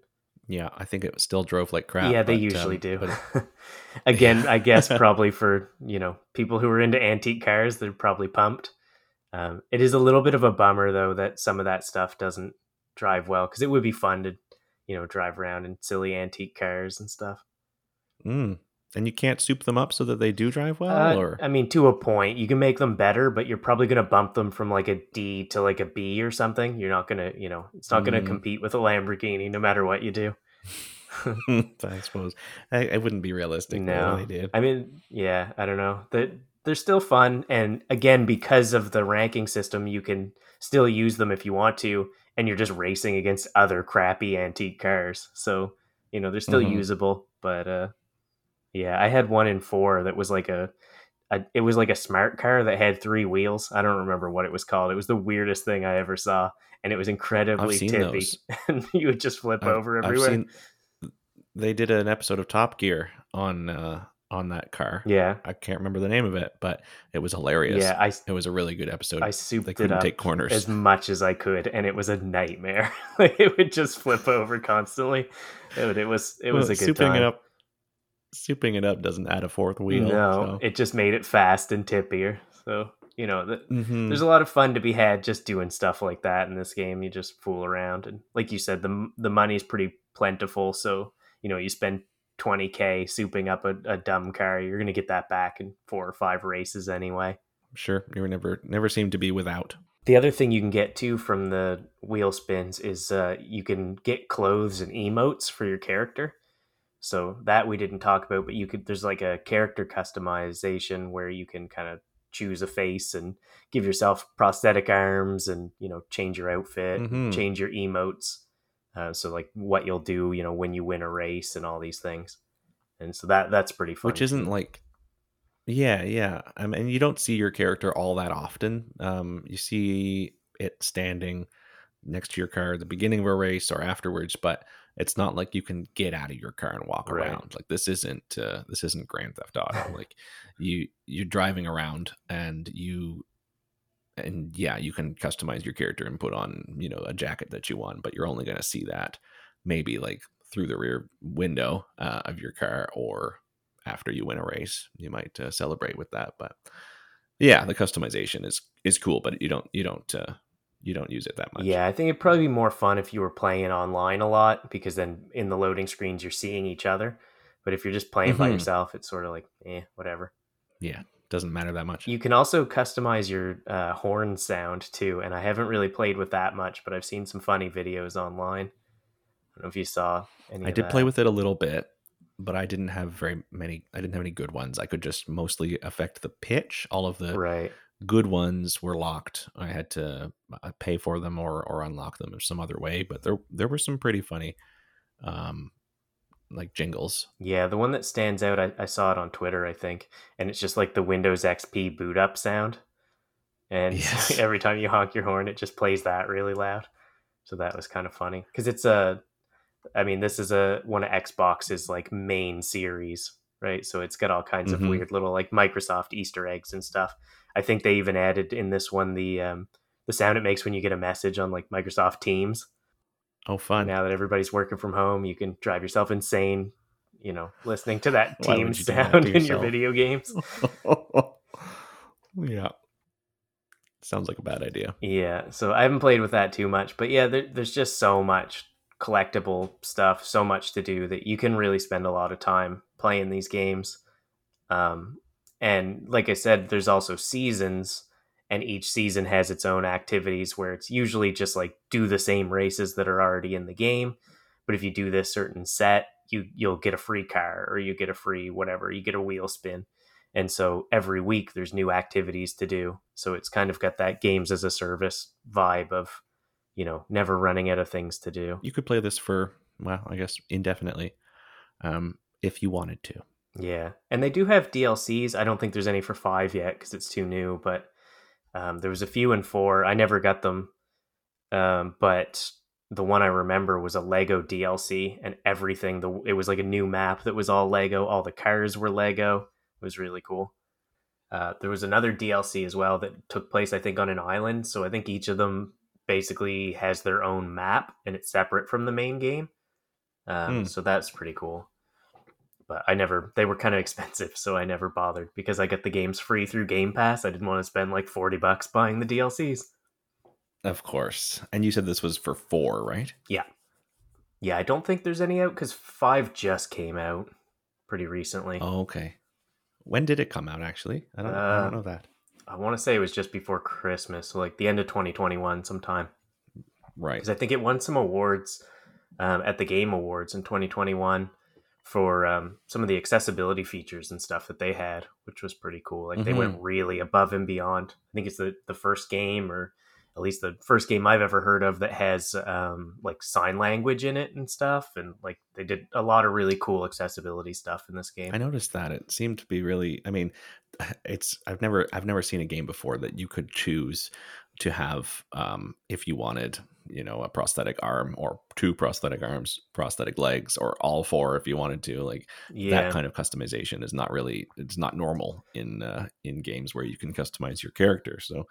yeah, I think it still drove like crap. yeah, they but, usually um, do. but- Again, I guess probably for you know people who are into antique cars, they're probably pumped. Um, it is a little bit of a bummer though that some of that stuff doesn't drive well because it would be fun to you know drive around in silly antique cars and stuff. Mm. And you can't soup them up so that they do drive well, Uh, or I mean, to a point, you can make them better, but you're probably going to bump them from like a D to like a B or something. You're not going to, you know, it's not going Mm. to compete with a Lamborghini no matter what you do. I suppose I, it wouldn't be realistic. No, they did. I mean, yeah, I don't know. They're, they're still fun. And again, because of the ranking system, you can still use them if you want to. And you're just racing against other crappy antique cars. So, you know, they're still Mhm. usable. But uh, yeah, I had one in four that was like a, a, it was like a smart car that had three wheels. I don't remember what it was called. It was the weirdest thing I ever saw. And it was incredibly tippy. and you would just flip I've- over I've everywhere. seen- they did an episode of Top Gear on uh, on that car. yeah. I can't remember the name of it, but it was hilarious. Yeah. I, It was a really good episode. I souped they couldn't up take corners. as much as I could, and it was a nightmare. like it would just flip over constantly. It, it was it was Well, a good souping time. it up. Souping it up doesn't add a fourth wheel. no, it just made it fast and tippier. So you know, th- Mhm. there's a lot of fun to be had just doing stuff like that in this game. You just fool around, and like you said, the the money's pretty plentiful. So you know, you spend 20k souping up a, a dumb car, you're gonna get that back in four or five races anyway. sure you were never never seem to be without. The other thing you can get too from the wheel spins is uh, you can get clothes and emotes for your character. So that we didn't talk about, but you could there's like a character customization where you can kind of choose a face and give yourself prosthetic arms and you know change your outfit, Mhm. change your emotes. Uh, so like what you'll do, you know, when you win a race and all these things. And so that that's pretty fun. which isn't like yeah yeah i mean you don't see your character all that often um you see it standing next to your car at the beginning of a race or afterwards but it's not like you can get out of your car and walk Right. around like this isn't uh, this isn't grand theft auto like you you're driving around and you and yeah you can customize your character and put on you know a jacket that you want but you're only going to see that maybe like through the rear window uh, of your car or after you win a race you might uh, celebrate with that but yeah the customization is is cool but you don't you don't uh, you don't use it that much Yeah, I think it'd probably be more fun if you were playing online a lot because then in the loading screens you're seeing each other. But if you're just playing by Mhm. yourself, it's sort of like, eh, whatever. Doesn't matter that much You can also customize your uh, horn sound too, and I haven't really played with that much, but I've seen some funny videos online. I don't know if you saw any. i did play with it a little bit but i didn't have very many i didn't have any good ones i could just mostly affect the pitch all of the right. good ones were locked. I had to uh, pay for them or or unlock them in some other way. But there there were some pretty funny, um, like jingles. Yeah, the one that stands out, I, I saw it on Twitter, I think, and it's just like the Windows XP boot up sound. And Yes. every time you honk your horn, it just plays that really loud. So that was kind of funny because it's a, I mean, this is a one of Xbox's like main series, right? So it's got all kinds Mhm. of weird little like Microsoft Easter eggs and stuff. I think they even added in this one the um, the sound it makes when you get a message on like Microsoft Teams Oh, fun! now that everybody's working from home, you can drive yourself insane, you know, listening to that team would you do that sound in your video games. yeah, sounds like a bad idea. Yeah, so I haven't played with that too much, but yeah, there, there's just so much collectible stuff, so much to do that you can really spend a lot of time playing these games. Um, and like I said, there's also seasons, and each season has its own activities where it's usually just like do the same races that are already in the game. But if you do this certain set, you you'll get a free car or you get a free whatever, you get a wheel spin. And so every week there's new activities to do. So it's kind of got that games as a service vibe of, you know, never running out of things to do. You could play this for well, I guess indefinitely, um, if you wanted to. Yeah. And they do have DLCs. I don't think there's any for five yet because it's too new, but um, there was a few in four. I never got them. Um, but the one I remember was a Lego DLC, and everything. The it was like a new map that was all Lego. All the cars were Lego. It was really cool. Uh, there was another DLC as well that took place, I think, on an island. So I think each of them basically has their own map, and it's separate from the main game. Um, Hmm. So that's pretty cool. But I never. They were kind of expensive, so I never bothered because I get the games free through Game Pass. I didn't want to spend like forty bucks buying the DLCs. Of course. And you said this was for four, right? Yeah, Yeah, I don't think there's any out because five just came out pretty recently. Oh, okay. When did it come out? Actually, I don't. I Uh, don't know that. I want to say it was just before Christmas, so like the end of 2021 sometime. Right. Because I think it won some awards um, at the Game Awards in 2021 for um, some of the accessibility features and stuff that they had, which was pretty cool. Like they went really above and beyond. I think it's the, the first game, or at least the first game I've ever heard of that has um, like sign language in it and stuff. And like they did a lot of really cool accessibility stuff in this game. I noticed that it seemed to be really. I mean, it's I've never I've never seen a game before that you could choose to have um, if you wanted, you know, a prosthetic arm or two prosthetic arms, prosthetic legs, or all four if you wanted to. Like Yeah. that kind of customization is not really it's not normal in uh, in games where you can customize your character. So,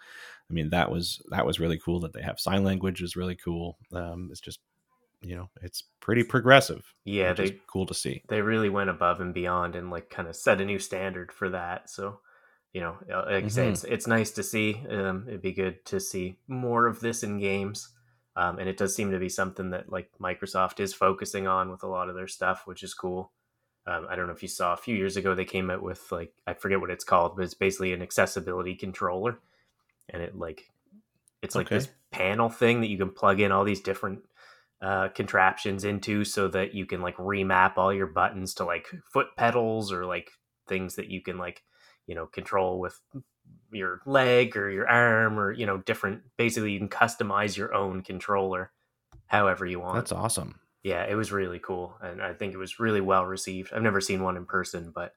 I mean, that was that was really cool that they have sign language is really cool. Um, it's just you know it's pretty progressive. yeah. They, cool to see. they really went above and beyond and like kind of set a new standard for that. So, you know, uh, like I say, Mhm. it's it's nice to see. Um, it'd be good to see more of this in games. Um, and it does seem to be something that like Microsoft is focusing on with a lot of their stuff, which is cool. Um, I don't know if you saw a few years ago they came out with like I forget what it's called, but it's basically an accessibility controller, and it like it's like Okay. this panel thing that you can plug in all these different uh, contraptions into so that you can like remap all your buttons to like foot pedals or like things that you can like you know control with your leg or your arm or you know different basically you can customize your own controller however you want That's awesome. yeah it was really cool and i think it was really well received i've never seen one in person but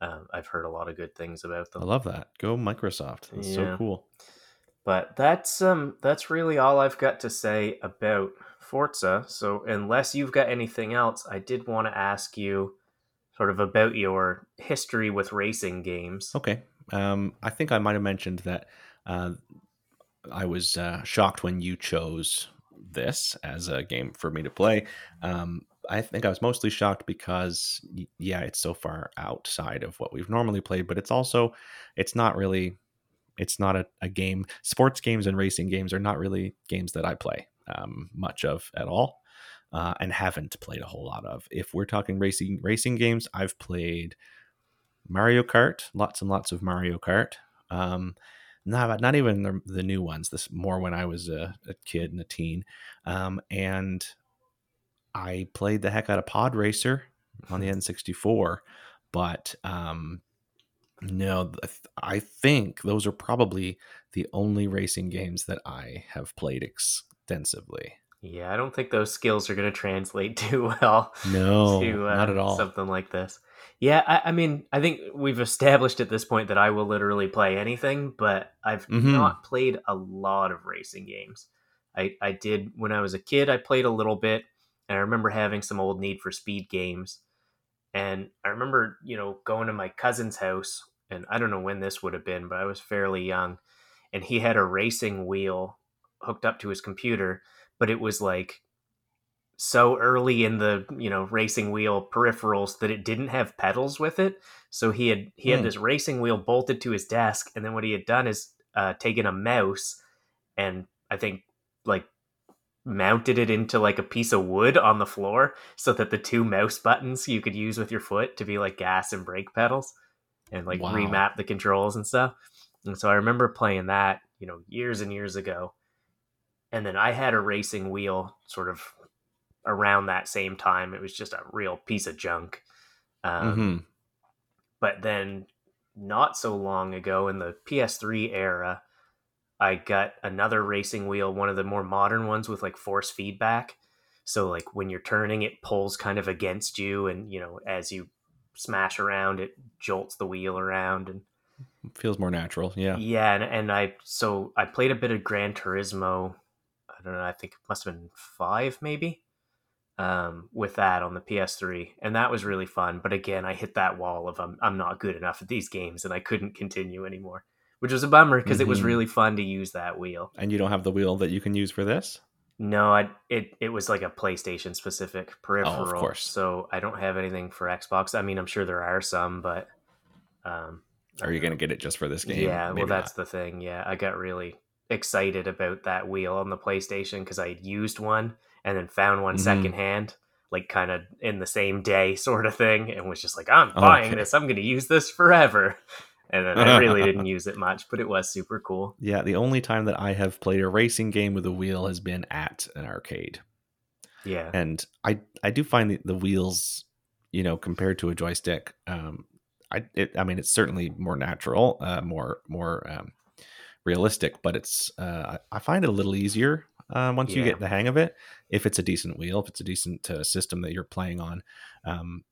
um, i've heard a lot of good things about them. I love that. Go Microsoft. That's so cool. but that's um that's really all I've got to say about Forza. So unless you've got anything else, I did want to ask you sort of about your history with racing games. Okay. Um, I think I might have mentioned that uh, I was uh, shocked when you chose this as a game for me to play. Um, I think I was mostly shocked because, yeah, it's so far outside of what we've normally played, but it's also, it's not really, it's not a, a game. Sports games and racing games are not really games that I play um, much of at all. Uh, and haven't played a whole lot of. If we're talking racing racing games, I've played Mario Kart, lots and lots of Mario Kart. Um, not not even the, the new ones. This more when I was a, a kid and a teen, um, and I played the heck out of Pod Racer on the N64. But um, no, I think those are probably the only racing games that I have played extensively. Yeah, I don't think those skills are going to translate too well. No, to uh, not at all. something like this. Yeah, I, I mean, I think we've established at this point that I will literally play anything, but I've Mhm. not played a lot of racing games. I, I did when I was a kid. I played a little bit, and I remember having some old Need for Speed games. And I remember, you know, going to my cousin's house, and I don't know when this would have been, but I was fairly young, and he had a racing wheel hooked up to his computer, but it was like so early in the you know racing wheel peripherals that it didn't have pedals with it so he had he had Hmm. this racing wheel bolted to his desk and then what he had done is uh taken a mouse and i think like mounted it into like a piece of wood on the floor so that the two mouse buttons you could use with your foot to be like gas and brake pedals and like Wow. remap the controls and stuff and so i remember playing that you know years and years ago and then i had a racing wheel sort of around that same time. It was just a real piece of junk. Um, Mhm. But then, not so long ago in the PS3 era, I got another racing wheel, one of the more modern ones with like force feedback. So, like when you're turning, it pulls kind of against you, and you know, as you smash around, it jolts the wheel around. And Feels more natural. Yeah. yeah, and, and I so I played a bit of Gran Turismo. I don't know. I think it must have been five, maybe. Um, with that on the PS3, and that was really fun. But again, I hit that wall of I'm I'm not good enough at these games, and I couldn't continue anymore, which was a bummer because it was Mhm. really fun to use that wheel. And you don't have the wheel that you can use for this? No, I it it was like a PlayStation specific peripheral. Of course. So I don't have anything for Xbox. I mean, I'm sure there are some, but um, Are you going to get it just for this game? Yeah, well, Maybe that's the thing. Yeah, I got really excited about that wheel on the PlayStation because I had used one and then found one Mhm. secondhand, like kind of in the same day, sort of thing, and was just like, I'm buying Okay. this. I'm going to use this forever. And then I really didn't use it much, but it was super cool. Yeah, the only time that I have played a racing game with a wheel has been at an arcade. Yeah, and I I do find the, the wheels, you know, compared to a joystick, um, I it, I mean it's certainly more natural, uh, more more um, realistic, but it's uh, I find it a little easier uh, once you get the hang of it. If it's a decent wheel, if it's a decent uh, system that you're playing on, um,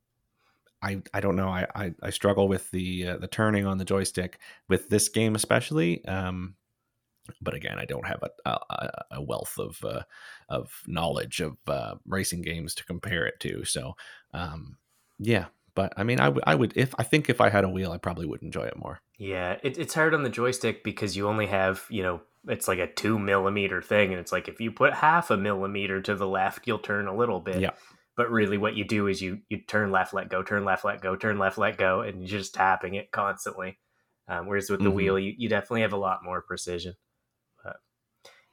I I don't know. I I, I struggle with the uh, the turning on the joystick with this game especially. Um, but again, I don't have a a, a wealth of uh, of knowledge of uh, racing games to compare it to. So, um, yeah. But I mean, I would I would if I think if I had a wheel, I probably would enjoy it more. Yeah. It, it's hard on the joystick because you only have, you know, it's like a two millimeter thing, and it's like if you put half a millimeter to the left, you'll turn a little bit. Yeah. but really what you do is you you turn left let go turn left let go turn left let go and you're just tapping it constantly um, whereas with the Mhm. wheel you, you definitely have a lot more precision but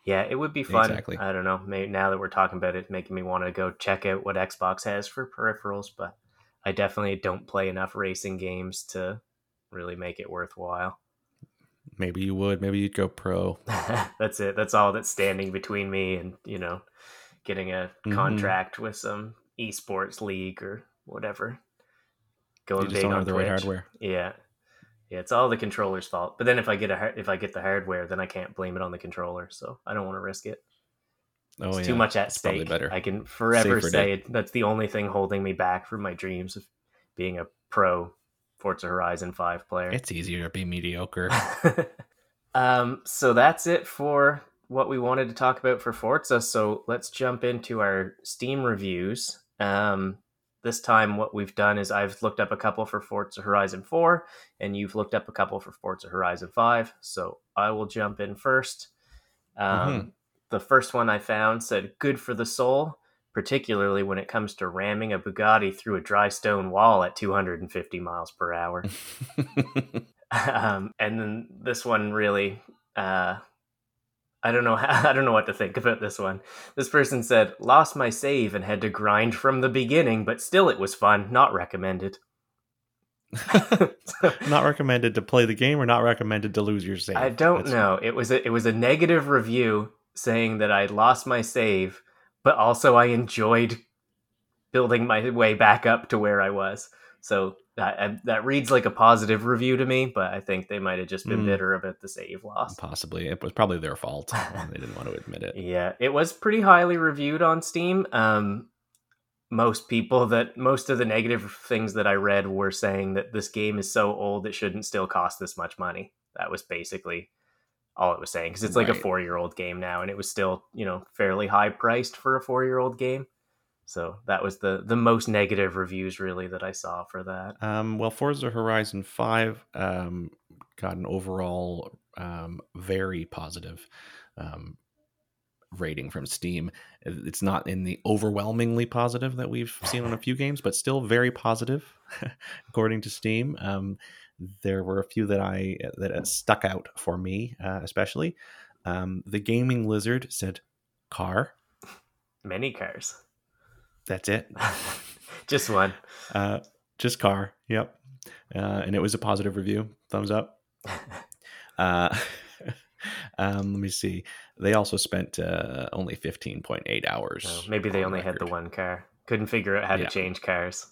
yeah it would be fun Exactly. i don't know maybe now that we're talking about it making me want to go check out what xbox has for peripherals but i definitely don't play enough racing games to really make it worthwhile. Maybe you would. Maybe you'd go pro. that's it. That's all that's standing between me and you know getting a Mhm. contract with some esports league or whatever. Going big on the right hardware. yeah. Yeah it's all the controller's fault. But then if i get a if i get the hardware then i can't blame it on the controller so i don't want to risk it. Oh it's yeah, too much at It's stake. better. i can forever Safer say it. That's the only thing holding me back from my dreams of being a pro forza horizon 5 player It's easier to be mediocre. um, so that's it for what we wanted to talk about for Forza. So let's jump into our Steam reviews. Um, this time, what we've done is I've looked up a couple for Forza Horizon 4, and you've looked up a couple for Forza Horizon 5. So I will jump in first. Um, The first one I found said, Good for the soul, particularly when it comes to ramming a Bugatti through a dry stone wall at 250 miles per hour. Um, and then this one really uh, i don't know how, i don't know what to think about this one. This person said lost my save and had to grind from the beginning but still it was fun not recommended. Not recommended to play the game, or not recommended to lose your save. i don't That's- know. It was a, it was a negative review saying that i lost my save but also i enjoyed building my way back up to where i was so that, I- that reads like a positive review to me but i think they might have just been Mm. bitter about the save loss Possibly, it was probably their fault. they didn't want to admit it. Yeah, it was pretty highly reviewed on Steam. Um, most people that most of the negative things that I read were saying that this game is so old it shouldn't still cost this much money. That was basically all it was saying because it's like a four year old game now, and it was still you know fairly high priced for a four year old game. So that was the the most negative reviews really that I saw for that. Um, well, Forza Horizon Five um, got an overall um, very positive um, rating from Steam. It's not in the overwhelmingly positive that we've seen on a few games, but still very positive, according to Steam. There were a few that I that uh, stuck out for me, uh, especially. Um, the Gaming Lizard said, "Car." Many cars, That's it. just one. Uh, just car. Yep. Uh, and it was a positive review. Thumbs up. Uh, um, let me see. They also spent uh, only 15.8 hours. Oh, maybe they on only had the one car. Couldn't figure out how Yeah. to change cars.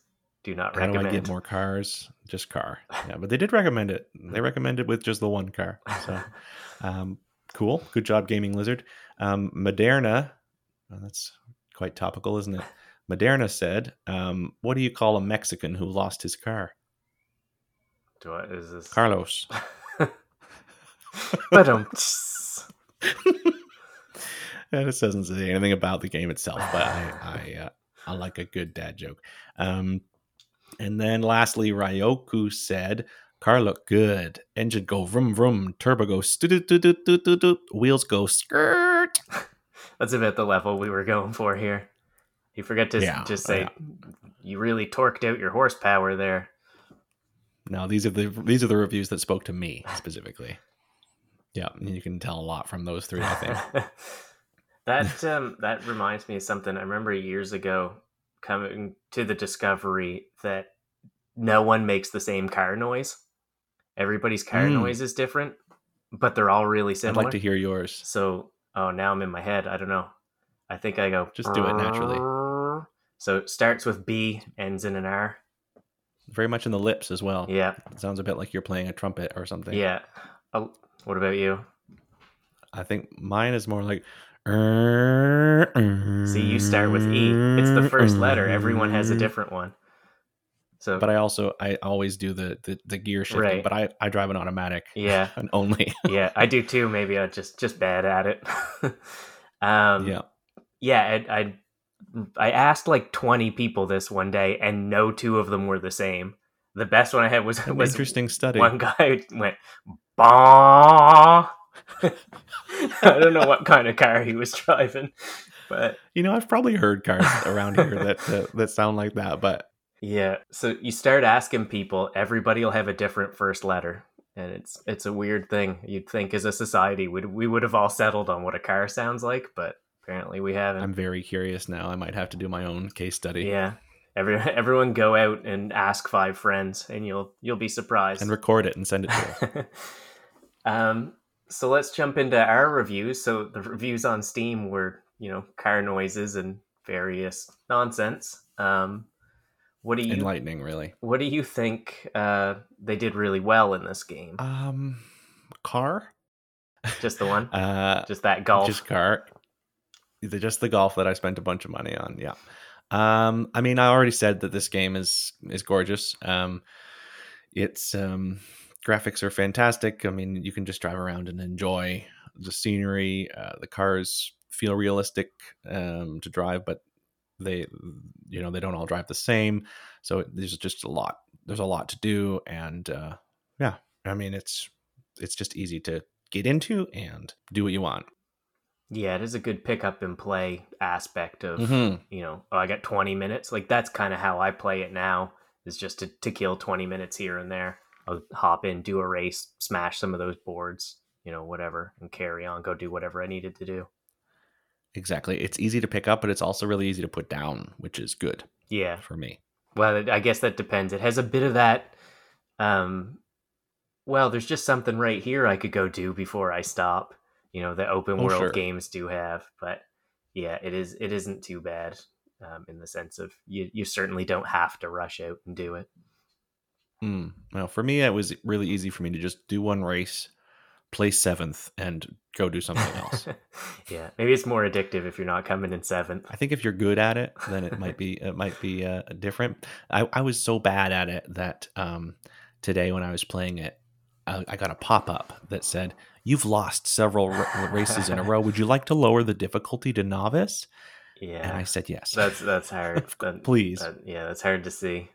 Do not How do I recommend. get more cars? Just car. Yeah, but they did recommend it. They recommended with just the one car. So um, cool. Good job, Gaming Lizard. Um, Moderna. well, that's quite topical, isn't it? Moderna said, um, "What do you call a Mexican who lost his car?" Do I, is this Carlos. but um Yeah, it doesn't say anything about the game itself, but I I, uh, I like a good dad joke. Um, and then lastly, Ryoku said, "Car look good, engine go vroom vroom, turbo go stu wheels go skirt." That's about the level we were going for here. You forget to Yeah, just say yeah. you really torqued out your horsepower there. Now these are the these are the reviews that spoke to me specifically. Yeah, and you can tell a lot from those three. I think. that um, that reminds me of something I remember years ago coming to the discovery that no one makes the same car noise. Everybody's car Mm. noise is different, but they're all really similar. I'd like to hear yours. So, oh, now I'm in my head. I don't know. I think I go. Just do it naturally. So it starts with B, ends in an R. Very much in the lips as well. Yeah, It sounds a bit like you're playing a trumpet or something. yeah. Oh, what about you? I think mine is more like. See, you start with E. It's the first letter. Everyone has a different one. So, But I also I always do the the, the gear shifting. Right. But I I drive an automatic. yeah, and only. yeah, I do too. Maybe I'm just just bad at it. um, yeah. yeah. I, I I asked like 20 people this one day, and no two of them were the same. The best one I had was An was interesting study. one guy went bah. I don't know what kind of car he was driving, but You know, I've probably heard cars around here that, that that sound like that, but yeah. So you start asking people, everybody will have a different first letter, and it's it's a weird thing. You'd think as a society would we would have all settled on what a car sounds like, but apparently we haven't. I'm very curious now. I might have to do my own case study yeah. Every, everyone go out and ask five friends, and you'll you'll be surprised. and record it and send it to them. um, so let's jump into our reviews. So the reviews on Steam were, you know, car noises and various nonsense. Um, what do you Enlightening, really. what do you think uh, they did really well in this game? Um, car. Just the one, Uh, just that golf. just car. Just the golf that I spent a bunch of money on. Yeah. Um, I mean, I already said that this game is is gorgeous. Um, it's um, graphics are fantastic. I mean, you can just drive around and enjoy the scenery. Uh, the cars feel realistic um, to drive, but they, you know, they don't all drive the same. So there's just a lot. There's a lot to do, and uh, yeah, I mean, it's it's just easy to get into and do what you want. yeah, it is a good pick up and play aspect of Mhm. you know. Oh, I got twenty minutes. Like that's kind of how I play it now. Is just to to kill twenty minutes here and there. I'll hop in, do a race, smash some of those boards, you know, whatever, and carry on, go do whatever I needed to do. Exactly. It's easy to pick up, but it's also really easy to put down, which is good Yeah. for me. Well, I guess that depends. It has a bit of that. Um, well, there's just something right here I could go do before I stop. You know, the open Oh, world sure. games do have, but yeah, it is. It isn't too bad um, in the sense of you. You certainly don't have to rush out and do it. Mm. Well, for me, it was really easy for me to just do one race, play seventh, and go do something else. yeah, maybe it's more addictive if you're not coming in seventh. I think if you're good at it, then it might be it might be uh, different. I, I was so bad at it that um, today when I was playing it, I, I got a pop up that said, "You've lost several ra- races in a row. Would you like to lower the difficulty to novice?" Yeah, And I said yes. that's that's hard. That- please. that- yeah, that's hard to see.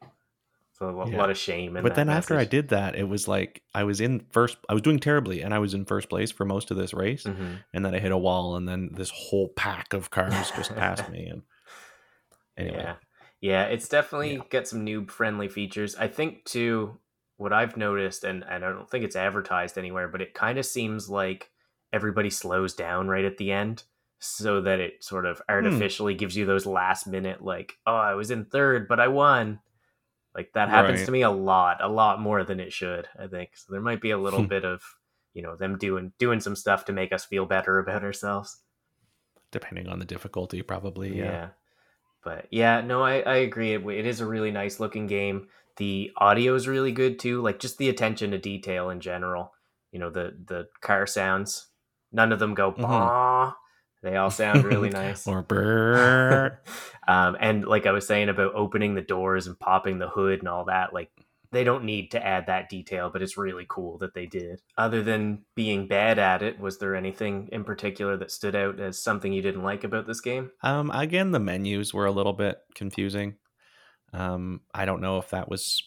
So a Yeah. lot of shame. But then after I did that, it was like I was in first. I was doing terribly, and I was in first place for most of this race. Mhm. And then I hit a wall, and then this whole pack of cars just passed me. And anyway, Yeah. Yeah, it's definitely Yeah. got some noob friendly features. I think too what I've noticed and, and I don't think it's advertised anywhere, but it kind of seems like everybody slows down right at the end so that it sort of artificially gives you those last minute like, oh, I was in third, but I won. Like that happens Right. to me a lot, a lot more than it should, I think. So there might be a little Hmm. bit of, you know, them doing doing some stuff to make us feel better about ourselves. depending on the difficulty, probably. Yeah. Yeah. But yeah, no, I, I agree. It, it is a really nice looking game. The audio is really good too. Like just the attention to detail in general. You know, the the car sounds. None of them go Mhm. bah. They all sound really nice. Or brrr. um, and like I was saying about opening the doors and popping the hood and all that, like they don't need to add that detail, but it's really cool that they did. Other than being bad at it, was there anything in particular that stood out as something you didn't like about this game? Um, again, the menus were a little bit confusing. Um, I don't know if that was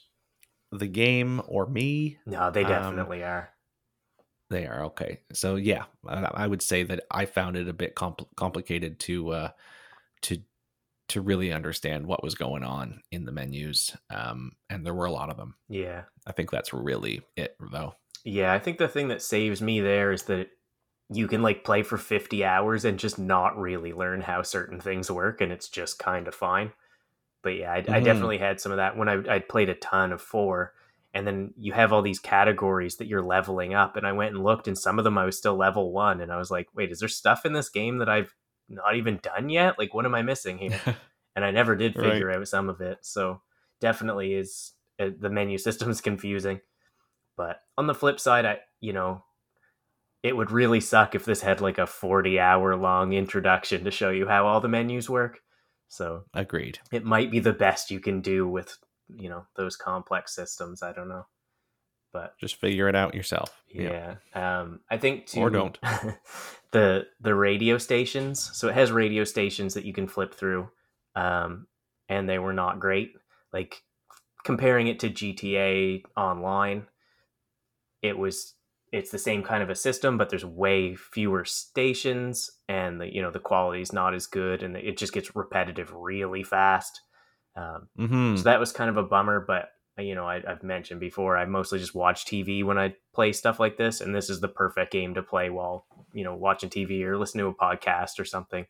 the game or me. No, they definitely um, are. They are okay. So yeah, I, I, would say that I found it a bit compl- complicated to uh, to to really understand what was going on in the menus, um, and there were a lot of them. Yeah, I think that's really it, though. Yeah, I think the thing that saves me there is that you can like play for 50 hours and just not really learn how certain things work and it's just kind of fine but yeah I, mm-hmm. I, definitely had some of that when I, I played a ton of four and then you have all these categories that you're leveling up and i went and looked and some of them i was still level one and i was like wait is there stuff in this game that i've not even done yet like what am i missing here and i never did figure right. out some of it so definitely is uh, the menu system is confusing but on the flip side i you know it would really suck if this had like a 40 hour long introduction to show you how all the menus work so agreed. It might be the best you can do with you know those complex systems. I don't know, but just figure it out yourself. Yeah, yeah. Um, I think too, or don't the the radio stations. So it has radio stations that you can flip through, um, and they were not great. Like comparing it to GTA Online, it was it's the same kind of a system, but there's way fewer stations, and the you know the quality is not as good, and it just gets repetitive really fast. Um, mm-hmm. So that was kind of a bummer, but uh, you know I, have mentioned before I mostly just watch TV when I play stuff like this, and this is the perfect game to play while you know watching TV or listening to a podcast or something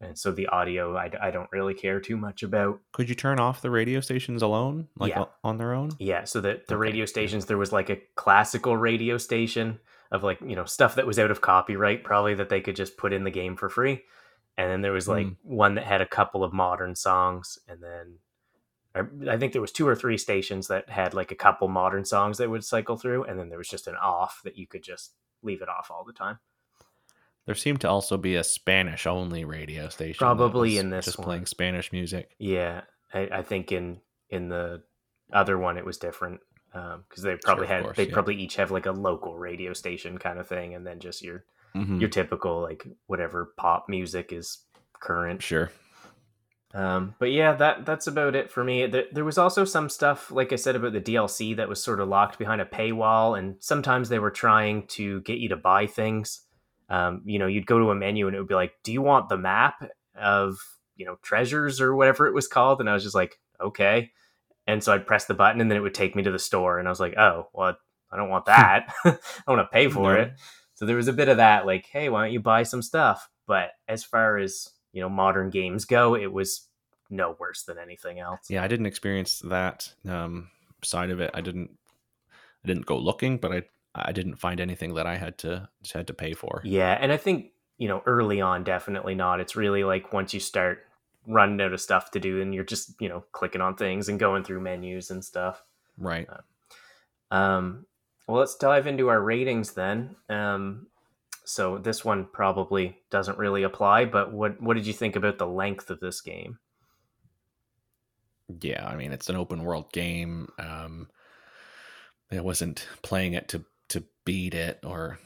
and so the audio I, I don't really care too much about could you turn off the radio stations alone like yeah. on their own yeah so the, the okay. radio stations there was like a classical radio station of like you know stuff that was out of copyright probably that they could just put in the game for free and then there was like mm. one that had a couple of modern songs and then I think there was two or three stations that had like a couple modern songs that would cycle through, and then there was just an off that you could just leave it off all the time. There seemed to also be a Spanish only radio station. Probably in this just one. playing Spanish music. Yeah, I, I, think in in the other one it was different because um, they probably sure, had course, they yeah. probably each have like a local radio station kind of thing, and then just your mm-hmm. your typical like whatever pop music is current. Sure. Um, but yeah, that that's about it for me. There, there was also some stuff, like I said, about the DLC that was sort of locked behind a paywall, and sometimes they were trying to get you to buy things um, you know, you'd go to a menu and it would be like, do you want the map of, you know, treasures or whatever it was called? And I was just like, okay. And so I'd press the button and then it would take me to the store. And I was like, oh, well, I don't want that. I want to pay for no. it. So there was a bit of that, like, hey, why don't you buy some stuff? But as far as, you know, modern games go, it was no worse than anything else. Yeah, I didn't experience that um, side of it. I didn't I didn't go looking, but I I didn't find anything that I had to had to pay for. Yeah, and I think you know early on, definitely not. It's really like once you start running out of stuff to do, and you're just you know clicking on things and going through menus and stuff. Right. Uh, um. Well, let's dive into our ratings then. Um. So this one probably doesn't really apply, but what what did you think about the length of this game? Yeah, I mean it's an open world game. Um, I wasn't playing it to to beat it or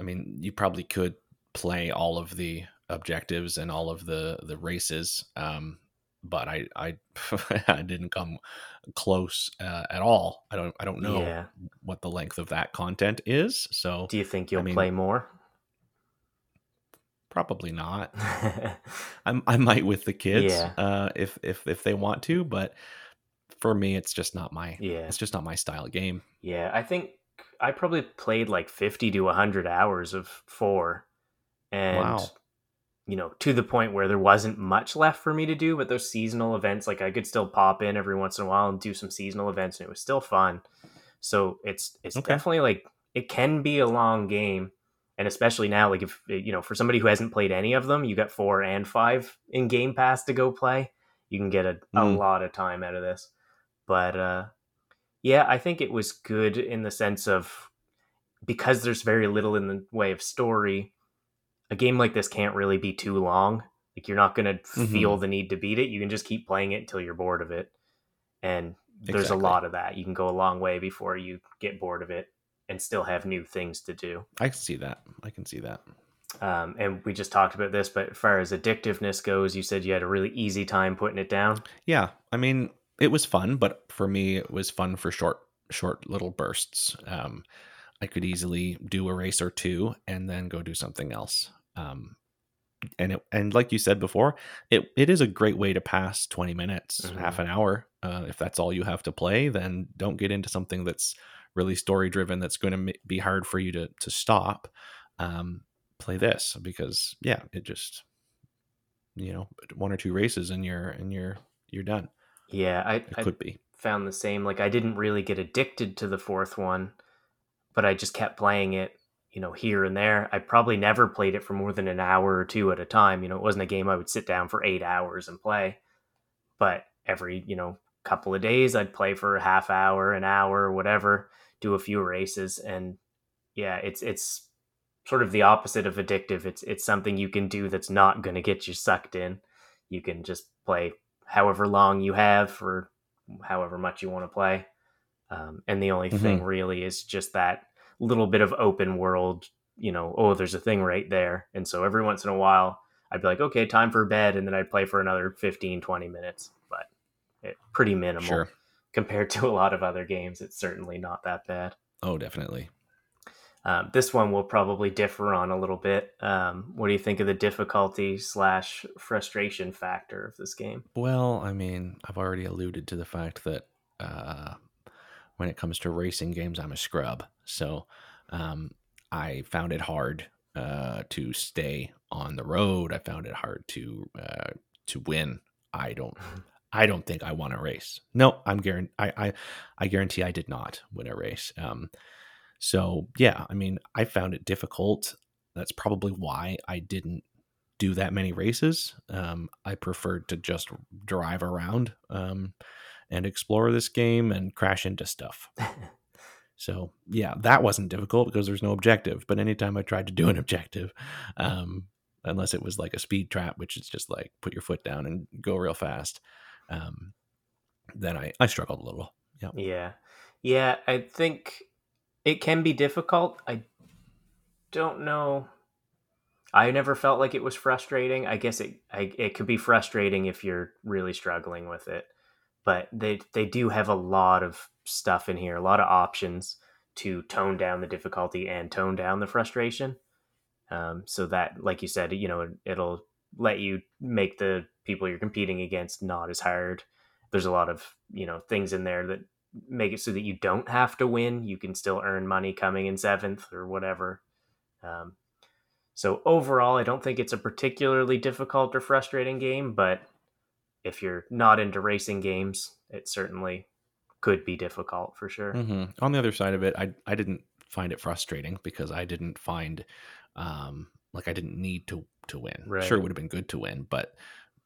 i mean you probably could play all of the objectives and all of the the races um but i i i didn't come close uh, at all i don't i don't know yeah. what the length of that content is so do you think you'll I mean, play more probably not I'm, i might with the kids yeah. uh if if if they want to but for me it's just not my yeah it's just not my style of game yeah i think I probably played like 50 to 100 hours of 4 and wow. You know to the point where there wasn't much left for me to do but those seasonal events like I could still pop in every once in a while and do some seasonal events and it was still fun. So it's it's okay. definitely like it can be a long game and especially now like if you know for somebody who hasn't played any of them, you got 4 and 5 in Game Pass to go play. You can get a, mm. a lot of time out of this. But uh yeah, I think it was good in the sense of because there's very little in the way of story. A game like this can't really be too long. Like you're not going to mm-hmm. feel the need to beat it. You can just keep playing it until you're bored of it. And there's Exactly. a lot of that. You can go a long way before you get bored of it and still have new things to do. I can see that. I can see that. Um, and we just talked about this, but as far as addictiveness goes, you said you had a really easy time putting it down. Yeah, I mean, it was fun, but for me, it was fun for short, short little bursts. Um, I could easily do a race or two and then go do something else. Um, and it, and like you said before, it it is a great way to pass twenty minutes, Mhm. half an hour. Uh, if that's all you have to play, then don't get into something that's really story driven. That's going to be hard for you to to stop. Um, play this because yeah, it just you know one or two races and you're and you're you're done. Yeah, I, It I could be. found the same. Like I didn't really get addicted to the fourth one, but I just kept playing it, you know, here and there. I probably never played it for more than an hour or two at a time. You know, it wasn't a game I would sit down for eight hours and play. But every, you know, couple of days I'd play for a half hour, an hour, whatever, do a few races. And yeah, it's it's sort of the opposite of addictive. It's it's something you can do that's not gonna get you sucked in. You can just play however long you have for however much you want to play. Um, and the only thing really is just that little bit of open world, you know, oh, there's a thing right there. And so every once in a while, I'd be like, okay, time for bed. And then I'd play for another 15, 20 minutes. But it, pretty minimal Sure. compared to a lot of other games. It's certainly not that bad. Oh, definitely. Um, this one will probably differ on a little bit. Um, what do you think of the difficulty slash frustration factor of this game? Well, I mean, I've already alluded to the fact that uh, when it comes to racing games, I'm a scrub. So um, I found it hard uh, to stay on the road. I found it hard to uh, to win. I don't. I don't think I won a race. No, I'm guarantee. I, I I guarantee I did not win a race. Um, so yeah, I mean, I found it difficult. That's probably why I didn't do that many races. Um, I preferred to just drive around um, and explore this game and crash into stuff. So yeah, that wasn't difficult because there's no objective. But anytime I tried to do an objective, um, unless it was like a speed trap, which is just like put your foot down and go real fast, um, then I, I struggled a little. Yeah. Yeah. Yeah, I think it can be difficult. I don't know. I never felt like it was frustrating. I guess it I, it could be frustrating if you're really struggling with it. But they they do have a lot of stuff in here, a lot of options to tone down the difficulty and tone down the frustration. Um, so that, like you said, you know, it'll let you make the people you're competing against not as hard. There's a lot of you know things in there that make it so that you don't have to win. You can still earn money coming in seventh or whatever. Um, so overall, I don't think it's a particularly difficult or frustrating game, but if you're not into racing games, it certainly could be difficult for sure. hmm On the other side of it, I I didn't find it frustrating because I didn't find um, like I didn't need to to win. Right. Sure, it would have been good to win, but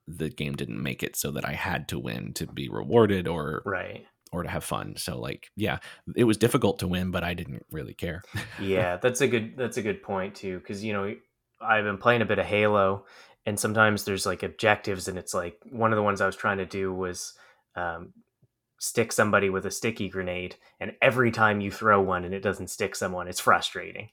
the game didn't make it so that I had to win to be rewarded or Right. or to have fun. So like, yeah, it was difficult to win, but I didn't really care. yeah, that's a good that's a good point too because you know I've been playing a bit of Halo, and sometimes there's like objectives, and it's like one of the ones I was trying to do was um, stick somebody with a sticky grenade, and every time you throw one and it doesn't stick someone, it's frustrating.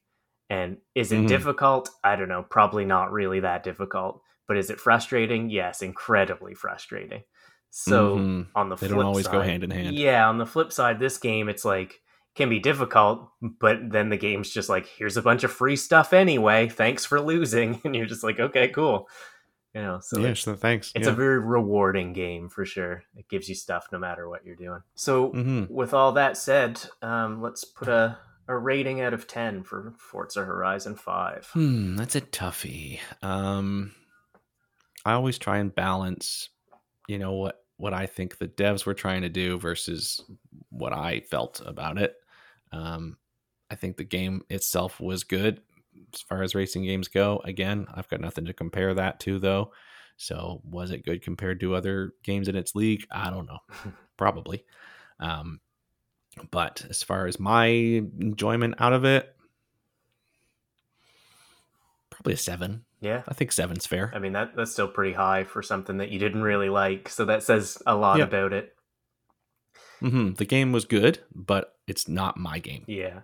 And is it Mhm. difficult? I don't know. Probably not really that difficult. But is it frustrating? Yes, incredibly frustrating. So Mhm. on the they flip don't always go hand in hand. yeah, on the flip side, this game it's like can be difficult, but then the game's just like, here's a bunch of free stuff anyway. Thanks for losing, and you're just like, okay, cool. You know, so yeah, it's, so thanks. it's yeah. a very rewarding game for sure. It gives you stuff no matter what you're doing. So, Mhm. with all that said, um, let's put a a rating out of ten for Forza Horizon Five. Hmm, that's a toughie. Um, I always try and balance, you know what what I think the devs were trying to do versus what I felt about it. Um, I think the game itself was good as far as racing games go. Again, I've got nothing to compare that to though. So, was it good compared to other games in its league? I don't know. Probably. Um, but as far as my enjoyment out of it, probably a seven. Yeah. I think seven's fair. I mean that that's still pretty high for something that you didn't really like. So that says a lot about it. Hmm The game was good, but it's not my game. Yeah.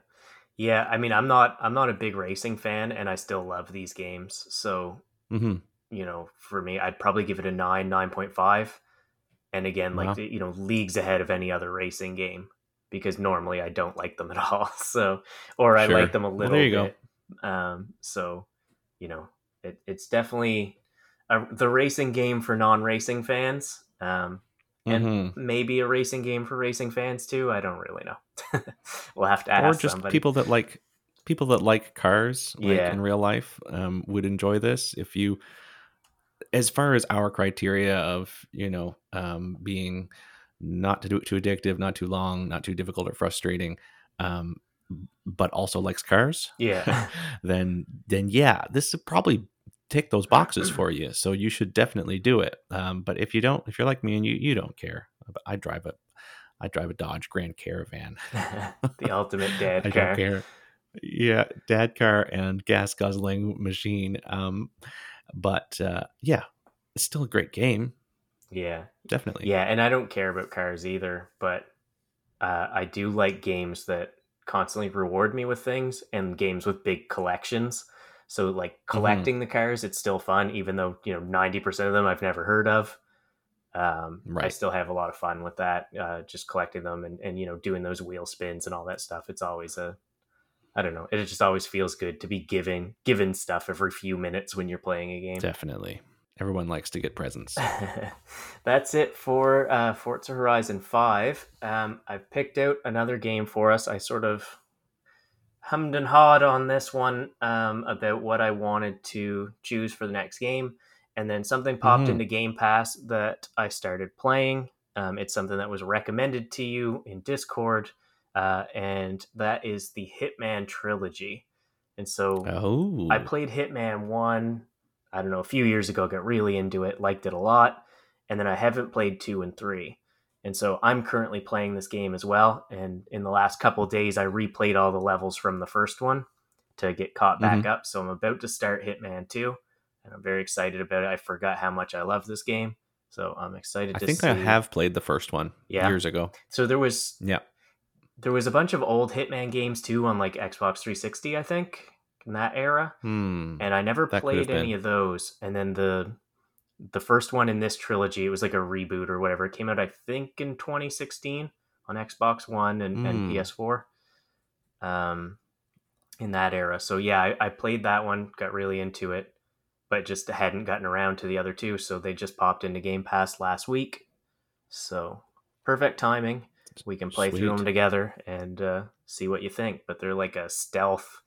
Yeah, I mean, I'm not I'm not a big racing fan and I still love these games. So, hmm you know, for me, I'd probably give it a 9, 9.5. And again, like Wow. you know, leagues ahead of any other racing game because normally I don't like them at all. So, or I Sure. like them a Well, little there you go. Um, so, you know, it, it's definitely a, the racing game for non-racing fans. Um, and Mhm. maybe a racing game for racing fans too. I don't really know. we'll have to ask. Or just somebody. people that like people that like cars, like Yeah. in real life, um, would enjoy this. If you, as far as our criteria of you know um, being not to do it too addictive, not too long, not too difficult or frustrating, um, but also likes cars, Yeah. then then yeah, this is probably tick those boxes for you. So you should definitely do it. Um, but if you don't, if you're like me and you you don't care, I drive a I drive a Dodge Grand Caravan. the ultimate dad I car. don't care. Yeah, dad car and gas guzzling machine. Um, but uh, yeah, it's still a great game. Yeah. Definitely. Yeah, and I don't care about cars either, but uh, I do like games that constantly reward me with things and games with big collections. So like Mm-hmm. collecting the cars, it's still fun, even though you know ninety percent of them I've never heard of. Um, I still have a lot of fun with that, uh, just collecting them and, and you know doing those wheel spins and all that stuff. It's always a, I don't know, it just always feels good to be giving given stuff every few minutes when you're playing a game. Definitely. Everyone likes to get presents. That's it for uh, Forza Horizon 5. Um, I've picked out another game for us. I sort of hummed and hawed on this one um, about what I wanted to choose for the next game. And then something popped Mhm. into Game Pass that I started playing. Um, it's something that was recommended to you in Discord. Uh, and that is the Hitman trilogy. And so Oh, I played Hitman 1, I don't know, a few years ago, got really into it, liked it a lot, and then I haven't played 2 and 3. And so I'm currently playing this game as well, and in the last couple of days I replayed all the levels from the first one to get caught back up. So I'm about to start Hitman 2, and I'm very excited about it. I forgot how much I love this game. So I'm excited I to think see. I think I have played the first one Yeah. years ago. So there was Yeah. there was a bunch of old Hitman games too on like Xbox 360, I think, in that era. Hmm. and I never That played any of those. And then the the first one in this trilogy, it was like a reboot or whatever. It came out, I think, in 2016 on Xbox One and, and Mm. PS4. Um, in that era. So yeah, I, I played that one, got really into it, but just hadn't gotten around to the other two. So they just popped into Game Pass last week. So perfect timing. We can play through them together and uh, see what you think. But they're like a stealth,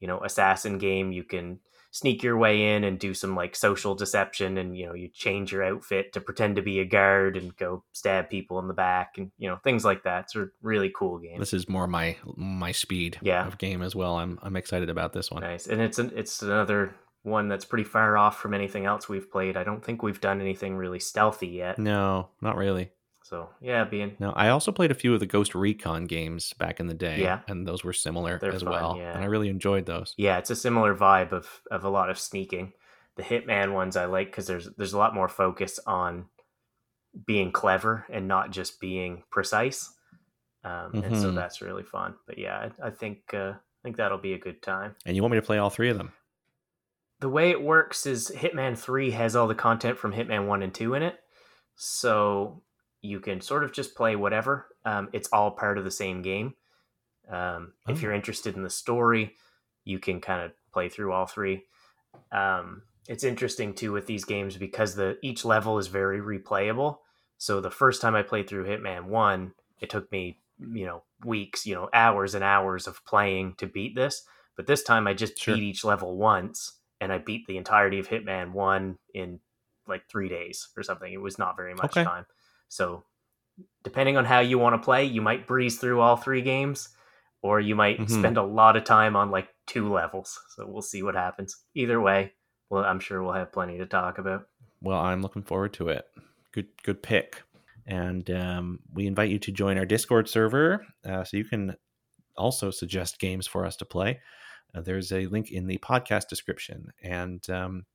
you know, assassin game. You can sneak your way in and do some like social deception, and you know, you change your outfit to pretend to be a guard and go stab people in the back, and you know, things like that. It's a really cool game. This is more my my speed Yeah. of game as well. I'm I'm excited about this one. Nice, and it's an, it's another one that's pretty far off from anything else we've played. I don't think we've done anything really stealthy yet. No, not really. So yeah, being No, I also played a few of the Ghost Recon games back in the day. Yeah. And those were similar They're as fun, well. yeah. And I really enjoyed those. yeah, it's a similar vibe of of a lot of sneaking. The Hitman ones I like because there's there's a lot more focus on being clever and not just being precise, um, and so Mhm. that's really fun. But yeah, I, I think uh, I think that'll be a good time. And you want me to play all three of them? the way it works is Hitman 3 has all the content from Hitman 1 and 2 in it. So you can sort of just play whatever. Um, it's all part of the same game. Um, If Oh. you're interested in the story, you can kind of play through all three. Um, it's interesting too with these games because the each level is very replayable. So the first time I played through Hitman 1, it took me, you know, weeks, you know, hours and hours of playing to beat this. But this time I just Sure. beat each level once and I beat the entirety of Hitman 1 in like 3 days or something. It was not very much Okay. time. So depending on how you want to play, you might breeze through all three games or you might Mhm. spend a lot of time on like two levels. So we'll see what happens. Either way, well, I'm sure we'll have plenty to talk about. Well, I'm looking forward to it. Good, good pick. And um, we invite you to join our Discord server, uh, so you can also suggest games for us to play. Uh, there's a link in the podcast description, and um,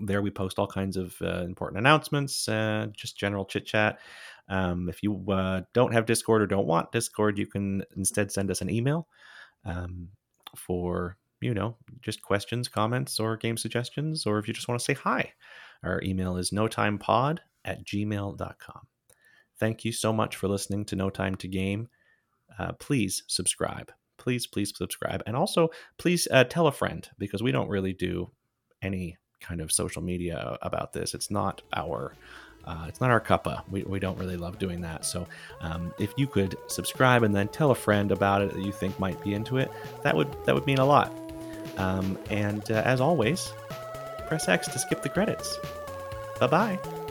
there we post all kinds of uh, important announcements, uh, just general chit chat. Um, if you uh, don't have Discord or don't want Discord, you can instead send us an email um, for you know just questions, comments, or game suggestions, or if you just want to say hi. Our email is notimepod at gmail.com. Thank you so much for listening to No Time to Game. Uh, please subscribe. Please, please subscribe. And also, please uh, tell a friend because we don't really do any kind of social media about this. It's not our. Uh, it's not our cuppa. We, we don't really love doing that. So, um, if you could subscribe and then tell a friend about it that you think might be into it, that would that would mean a lot. Um, and uh, as always, press X to skip the credits. Bye bye.